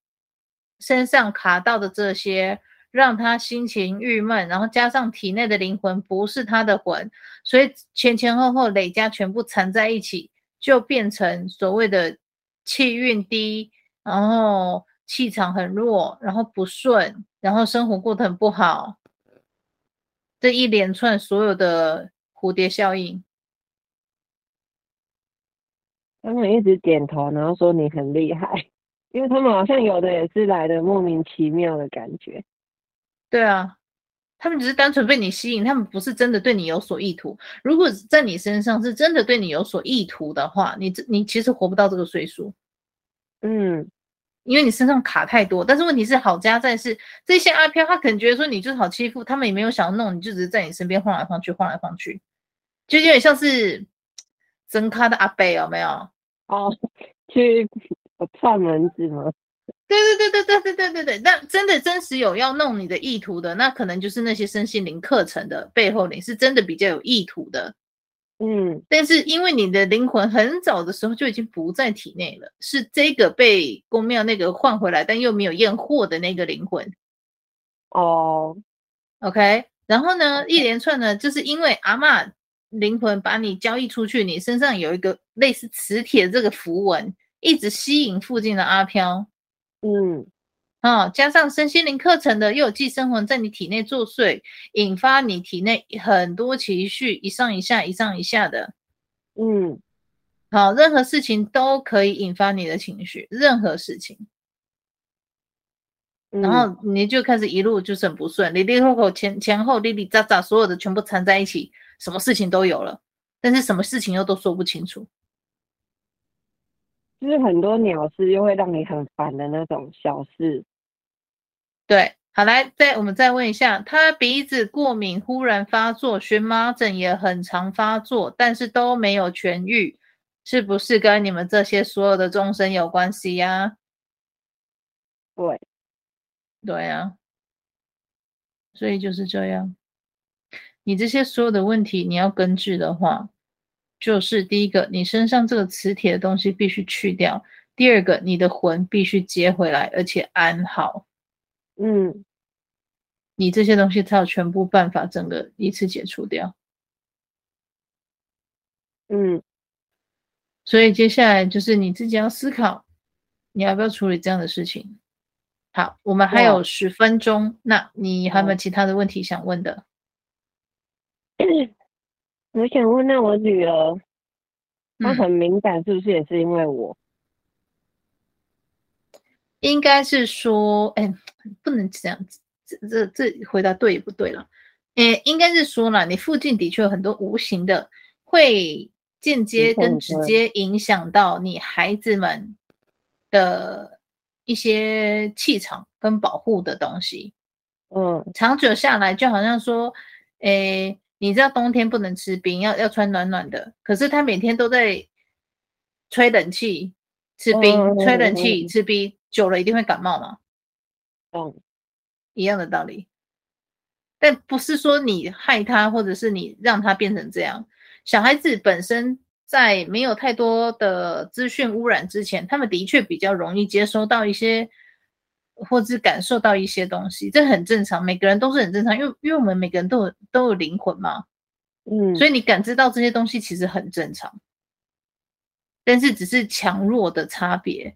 [SPEAKER 1] 身上卡到的这些，让他心情郁闷，然后加上体内的灵魂不是他的魂，所以前前后后累加全部缠在一起，就变成所谓的气运低，然后气场很弱，然后不顺，然后生活过得很不好，这一连串所有的蝴蝶效应。
[SPEAKER 3] 他们一直点头，然后说你很厉害，因为他们好像有的也是来的莫名其妙的感觉。
[SPEAKER 1] 对啊，他们只是单纯被你吸引，他们不是真的对你有所意图。如果在你身上是真的对你有所意图的话，你这你其实活不到这个岁数。
[SPEAKER 3] 嗯，
[SPEAKER 1] 因为你身上卡太多。但是问题是，好家在是这些阿飘，他可能觉得说你就是好欺负，他们也没有想要弄你，就只是在你身边晃来晃去，晃来晃去，就有点像是。真咖的阿贝有没有？
[SPEAKER 3] 哦，去 串门子吗？
[SPEAKER 1] 对对对对对对对对对。那真的真实有要弄你的意图的，那可能就是那些身心灵课程的背后你是真的比较有意图的。
[SPEAKER 3] 嗯，
[SPEAKER 1] 但是因为你的灵魂很早的时候就已经不在体内了，是这个被公庙那个换回来，但又没有验货的那个灵魂。
[SPEAKER 3] 哦
[SPEAKER 1] ，OK。然后呢，一连串呢，就是因为阿嬷。灵魂把你交易出去，你身上有一个类似磁铁这个符文，一直吸引附近的阿飘。
[SPEAKER 3] 嗯，
[SPEAKER 1] 啊，加上身心灵课程的又有寄生魂在你体内作祟，引发你体内很多情绪一上一下一上一下的。
[SPEAKER 3] 嗯，
[SPEAKER 1] 好，任何事情都可以引发你的情绪，任何事情。然后你就开始一路就是很不顺，里里扣扣前前后里里杂杂，所有的全部缠在一起。什么事情都有了，但是什么事情又都说不清楚，
[SPEAKER 3] 就是很多鸟事又会让你很烦的那种小事。
[SPEAKER 1] 对，好来，再我们再问一下，他鼻子过敏忽然发作，荨麻疹也很常发作，但是都没有痊愈，是不是跟你们这些所有的众生有关系呀？
[SPEAKER 3] 对，
[SPEAKER 1] 对啊，所以就是这样。你这些所有的问题，你要根治的话，就是第一个，你身上这个磁铁的东西必须去掉；第二个，你的魂必须接回来，而且安好。
[SPEAKER 3] 嗯，
[SPEAKER 1] 你这些东西才有全部办法，整个一次解除掉。
[SPEAKER 3] 嗯，
[SPEAKER 1] 所以接下来就是你自己要思考，你要不要处理这样的事情。好，我们还有十分钟，那你还有没有其他的问题想问的？
[SPEAKER 3] 我想问，那我女儿，她很敏感，是不是也是因为我？
[SPEAKER 1] 应该是说，哎，不能这样子，这这这回答对也不对了。哎，应该是说了，你附近的确有很多无形的，会间接跟直接影响到你孩子们的一些气场跟保护的东西。
[SPEAKER 3] 嗯，
[SPEAKER 1] 长久下来，就好像说，哎。你知道冬天不能吃冰，要要穿暖暖的。可是他每天都在吹冷气、吃冰，哦、吹冷气、吃冰，久了一定会感冒嘛。
[SPEAKER 3] 嗯，
[SPEAKER 1] 一样的道理。但不是说你害他，或者是你让他变成这样。小孩子本身在没有太多的资讯污染之前，他们的确比较容易接收到一些。或是感受到一些东西，这很正常，每个人都是很正常，因为因为我们每个人都有都有灵魂嘛，
[SPEAKER 3] 嗯，
[SPEAKER 1] 所以你感知到这些东西其实很正常。但是只是强弱的差别。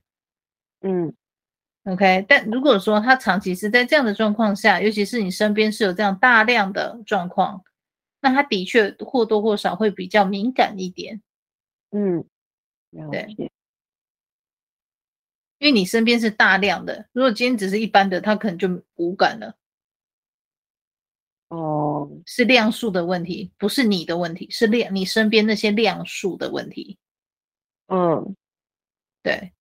[SPEAKER 3] 嗯
[SPEAKER 1] ，OK。但如果说他长期是在这样的状况下，尤其是你身边是有这样大量的状况，那他的确或多或少会比较敏感一点。
[SPEAKER 3] 嗯，
[SPEAKER 1] 对。因为你身边是大量的，如果今天只是一般的，他可能就无感了。
[SPEAKER 3] 哦，
[SPEAKER 1] 是量数的问题，不是你的问题，是量你身边那些量数的问题。
[SPEAKER 3] 嗯，
[SPEAKER 1] 对。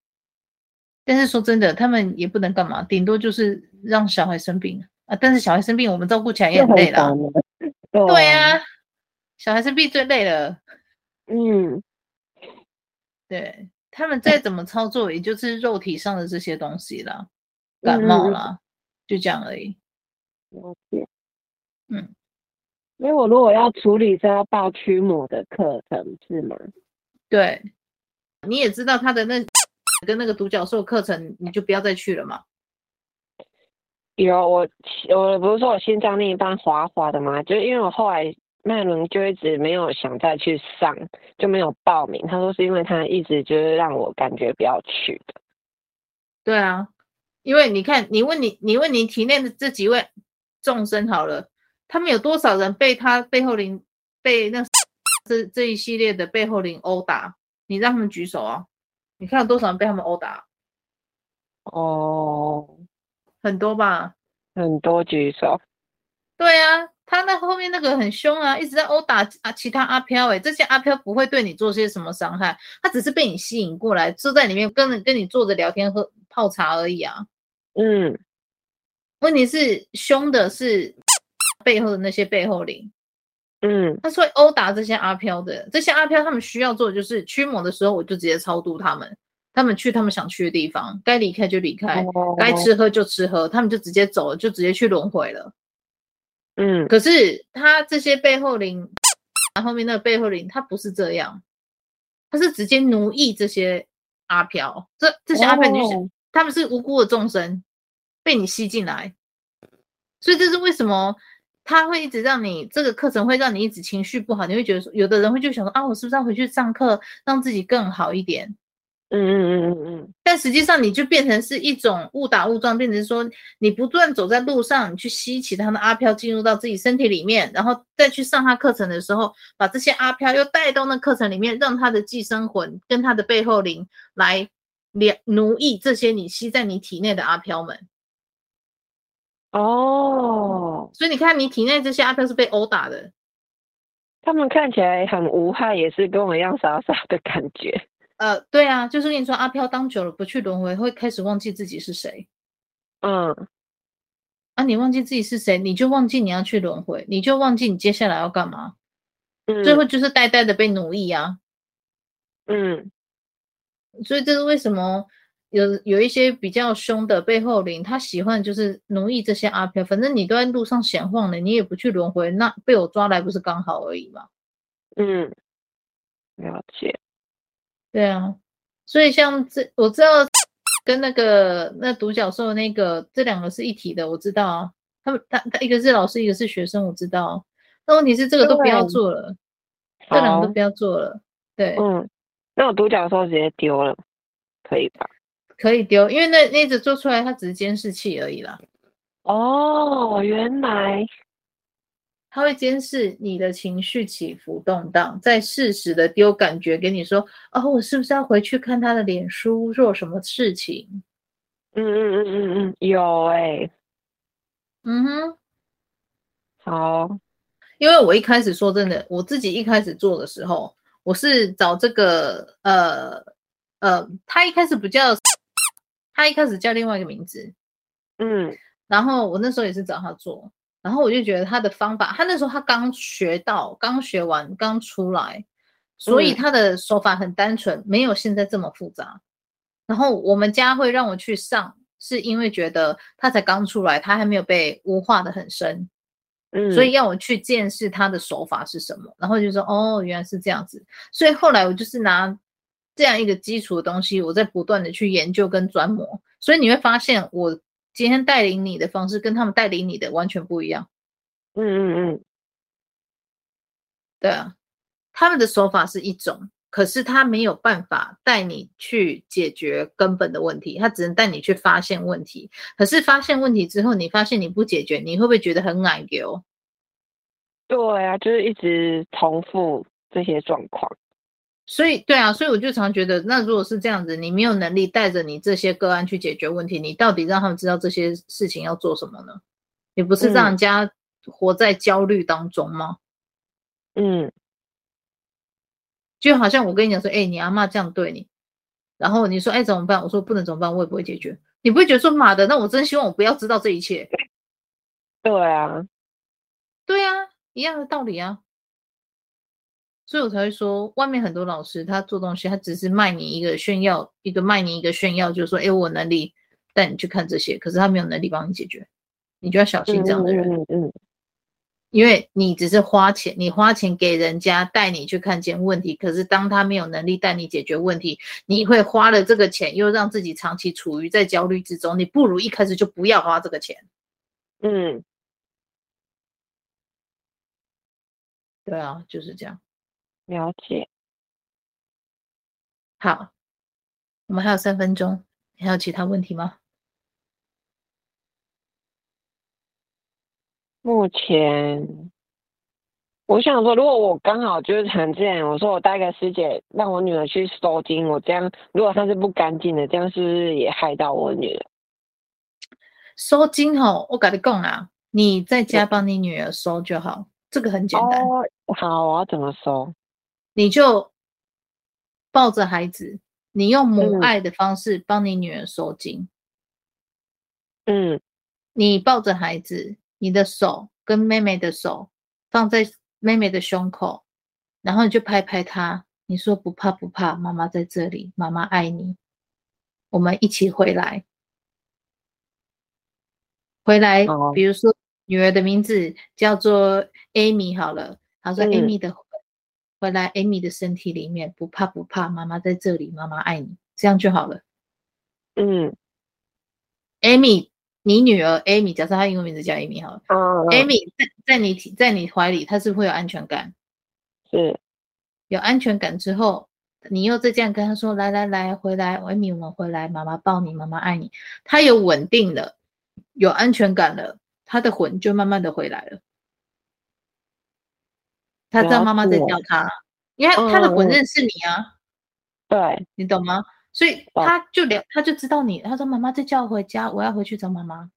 [SPEAKER 1] 但是说真的，他们也不能干嘛，顶多就是让小孩生病啊。但是小孩生病，我们照顾起来也很累了。对啊，小孩生病最累了。
[SPEAKER 3] 嗯，
[SPEAKER 1] 对。他们再怎么操作，也就是肉体上的这些东西啦，感冒啦，嗯、就这样而已。
[SPEAKER 3] 了解。
[SPEAKER 1] 嗯，
[SPEAKER 3] 因为我如果要处理，是要报驱魔的课程是吗？
[SPEAKER 1] 对，你也知道他的那跟那个独角兽课程，你就不要再去了嘛。
[SPEAKER 3] 有我，我不是说我心脏那一半滑滑的吗？就因为我后来。麦伦就一直没有想再去上，就没有报名。他说是因为他一直就是让我感觉不要去的。
[SPEAKER 1] 对啊，因为你看，你问你，你问你体内的这几位众生好了，他们有多少人被他背后灵被那 这这一系列的背后灵殴打？你让他们举手啊！你看有多少人被他们殴打？
[SPEAKER 3] 哦，
[SPEAKER 1] 很多吧？
[SPEAKER 3] 很多举手。
[SPEAKER 1] 对啊。他那后面那个很凶啊，一直在殴打啊其他阿飘诶，这些阿飘不会对你做些什么伤害，他只是被你吸引过来，坐在里面跟跟你坐着聊天喝泡茶而已啊。
[SPEAKER 3] 嗯，
[SPEAKER 1] 问题是凶的是背后的那些背后灵。
[SPEAKER 3] 嗯，
[SPEAKER 1] 他是会殴打这些阿飘的，这些阿飘他们需要做的就是驱魔的时候，我就直接超度他们，他们去他们想去的地方，该离开就离开，哦、该吃喝就吃喝，他们就直接走了，就直接去轮回了。
[SPEAKER 3] 嗯，
[SPEAKER 1] 可是他这些背后灵，后面那个背后灵，他不是这样，他是直接奴役这些阿飘，这这些阿飘，你就想、哦、他们是无辜的众生，被你吸进来，所以这是为什么他会一直让你这个课程会让你一直情绪不好，你会觉得说，有的人会就想说啊，我是不是要回去上课，让自己更好一点？
[SPEAKER 3] 嗯嗯嗯嗯嗯，
[SPEAKER 1] 但实际上你就变成是一种误打误撞，变成说你不断走在路上，你去吸其他的阿飘进入到自己身体里面，然后再去上他课程的时候，把这些阿飘又带到那课程里面，让他的寄生魂跟他的背后灵来奴役这些你吸在你体内的阿飘们。
[SPEAKER 3] 哦，
[SPEAKER 1] 所以你看，你体内这些阿飘是被殴打的，
[SPEAKER 3] 他们看起来很无害，也是跟我一样傻傻的感觉。
[SPEAKER 1] 呃，对啊，就是跟你说，阿飘当久了不去轮回，会开始忘记自己是谁。
[SPEAKER 3] 嗯，
[SPEAKER 1] 啊，你忘记自己是谁，你就忘记你要去轮回，你就忘记你接下来要干嘛。
[SPEAKER 3] 嗯，
[SPEAKER 1] 最后就是呆呆的被奴役啊。
[SPEAKER 3] 嗯，
[SPEAKER 1] 所以这是为什么有有一些比较凶的背后灵，他喜欢就是奴役这些阿飘。反正你都在路上闲晃了，你也不去轮回，那被我抓来不是刚好而已吗？
[SPEAKER 3] 嗯，了解。
[SPEAKER 1] 对啊，所以像这我知道跟那个那独角兽那个这两个是一体的，我知道啊。他们他他一个是老师，一个是学生，我知道。那问题是这个都不要做了，这两个都不要做了。对，
[SPEAKER 3] 嗯，那我独角兽直接丢了，可以吧？
[SPEAKER 1] 可以丢，因为那那只做出来它只是监视器而已啦。
[SPEAKER 3] 哦，原来。
[SPEAKER 1] 它会监视你的情绪起伏动荡，在适时的丢感觉给你说：“哦，我是不是要回去看他的脸书做什么事情？”
[SPEAKER 3] 嗯嗯嗯嗯嗯，有哎、欸，
[SPEAKER 1] 嗯哼，
[SPEAKER 3] 好，
[SPEAKER 1] 因为我一开始说真的，我自己一开始做的时候，我是找这个呃呃，他一开始不叫，他一开始叫另外一个名字，
[SPEAKER 3] 嗯，
[SPEAKER 1] 然后我那时候也是找他做。然后我就觉得他的方法，他那时候他刚学到，刚学完，刚出来，所以他的手法很单纯，没有现在这么复杂。然后我们家会让我去上，是因为觉得他才刚出来，他还没有被污化的很深，
[SPEAKER 3] 嗯，
[SPEAKER 1] 所以要我去见识他的手法是什么。然后就说哦，原来是这样子。所以后来我就是拿这样一个基础的东西，我在不断的去研究跟钻磨。所以你会发现我。今天带领你的方式跟他们带领你的完全不一样。
[SPEAKER 3] 嗯嗯嗯，
[SPEAKER 1] 对啊，他们的手法是一种，可是他没有办法带你去解决根本的问题，他只能带你去发现问题。可是发现问题之后，你发现你不解决，你会不会觉得很难丢？
[SPEAKER 3] 对啊，就是一直重复这些状况。
[SPEAKER 1] 所以，对啊，所以我就常觉得，那如果是这样子，你没有能力带着你这些个案去解决问题，你到底让他们知道这些事情要做什么呢？你不是让人家活在焦虑当中吗？
[SPEAKER 3] 嗯，
[SPEAKER 1] 就好像我跟你讲说，哎、欸，你阿妈这样对你，然后你说，哎、欸，怎么办？我说不能怎么办，我也不会解决。你不会觉得说，妈的，那我真希望我不要知道这一切。
[SPEAKER 3] 对啊，
[SPEAKER 1] 对啊，一样的道理啊。所以我才会说，外面很多老师他做东西，他只是卖你一个炫耀，一个卖你一个炫耀，就是说，哎，我能力带你去看这些，可是他没有能力帮你解决，你就要小心这样的人。
[SPEAKER 3] 嗯嗯，嗯。
[SPEAKER 1] 因为你只是花钱，你花钱给人家带你去看见问题，可是当他没有能力带你解决问题，你会花了这个钱，又让自己长期处于在焦虑之中，你不如一开始就不要花这个钱。
[SPEAKER 3] 嗯。
[SPEAKER 1] 对啊，就是这样。
[SPEAKER 3] 了解，
[SPEAKER 1] 好，我们还有三分钟，你还有其他问题吗？
[SPEAKER 3] 目前，我想说，如果我刚好就是很自然，我说我带个师姐让我女儿去收金，我这样如果她是不干净的，这样是不是也害到我女儿？
[SPEAKER 1] 收金吼，我跟你讲啊，你在家帮你女儿收就好，这个很简单。
[SPEAKER 3] 哦，好，我要怎么收？
[SPEAKER 1] 你就抱着孩子，你用母爱的方式帮你女儿收惊。
[SPEAKER 3] 嗯，
[SPEAKER 1] 你抱着孩子，你的手跟妹妹的手放在妹妹的胸口，然后你就拍拍她，你说不怕不怕，妈妈在这里，妈妈爱你，我们一起回来。回来，比如说女儿的名字叫做 Amy 好了，她说 Amy 的。回来，Amy 的身体里面不怕不怕，妈妈在这里，妈妈爱你，这样就好了。
[SPEAKER 3] 嗯
[SPEAKER 1] ，Amy，你女儿 Amy，假设她英文名字叫 Amy 好了。
[SPEAKER 3] 嗯
[SPEAKER 1] ，Amy 在在你在你怀里，她是不是会有安全感？
[SPEAKER 3] 是，
[SPEAKER 1] 有安全感之后，你又再这样跟她说：“来来来，回来，Amy，我们回来，妈妈抱你，妈妈爱你。”她有稳定了，有安全感了，她的魂就慢慢的回来了。他知道妈妈在叫他，因为他的魂认识你啊，
[SPEAKER 3] 对，
[SPEAKER 1] 你懂吗？所以他就了，他就知道你。他说：“妈妈在叫我回家，我要回去找妈妈。”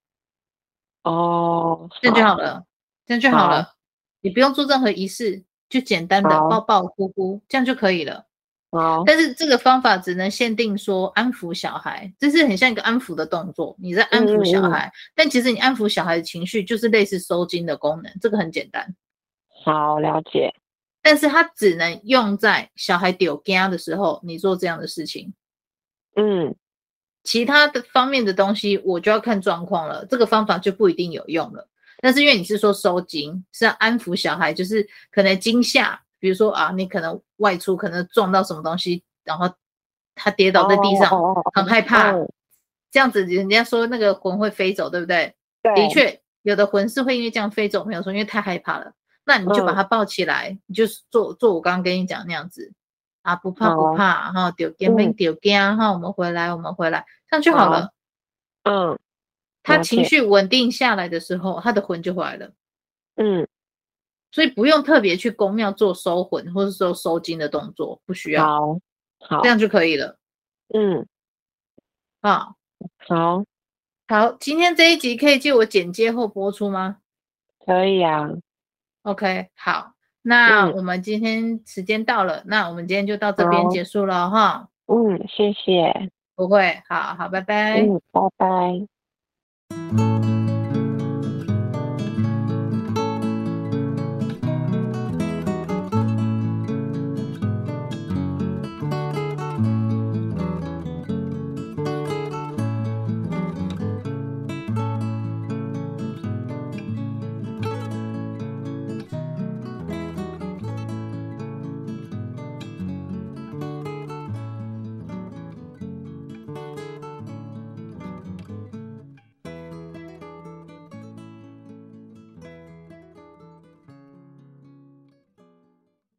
[SPEAKER 3] 哦，
[SPEAKER 1] 这样就好了，这样就好了。你不用做任何仪式，就简单的抱抱、呼呼，这样就可以了。
[SPEAKER 3] 哦，
[SPEAKER 1] 但是这个方法只能限定说安抚小孩，这是很像一个安抚的动作，你在安抚小孩。但其实你安抚小孩的情绪，就是类似收精的功能，这个很简单。
[SPEAKER 3] 好，了解，
[SPEAKER 1] 但是它只能用在小孩丢家的时候，你做这样的事情。
[SPEAKER 3] 嗯，
[SPEAKER 1] 其他的方面的东西，我就要看状况了。这个方法就不一定有用了。但是因为你是说收惊，是要安抚小孩，就是可能惊吓，比如说啊，你可能外出，可能撞到什么东西，然后他跌倒在地上，很害怕，这样子人家说那个魂会飞走，对不对？
[SPEAKER 3] 对，
[SPEAKER 1] 的确有的魂是会因为这样飞走，没有说因为太害怕了。那你就把它抱起来，嗯、你就做做我刚刚跟你讲那样子啊，不怕不怕哈，丢惊没丢惊哈，我们回来我们回来，这样就好了。
[SPEAKER 3] 嗯，
[SPEAKER 1] 他情绪稳定下来的时候，他的魂就回来了。
[SPEAKER 3] 嗯，
[SPEAKER 1] 所以不用特别去宫庙做收魂或者说收惊的动作，不需要。
[SPEAKER 3] 好，好，
[SPEAKER 1] 这样就可以了。
[SPEAKER 3] 嗯，
[SPEAKER 1] 啊，
[SPEAKER 3] 好，
[SPEAKER 1] 好，今天这一集可以借我剪接后播出吗？
[SPEAKER 3] 可以啊。
[SPEAKER 1] OK，好，那我们今天时间到了，嗯，那我们今天就到这边结束了哈。
[SPEAKER 3] 嗯，谢谢。
[SPEAKER 1] 不会，好好，拜拜。
[SPEAKER 3] 嗯，拜拜。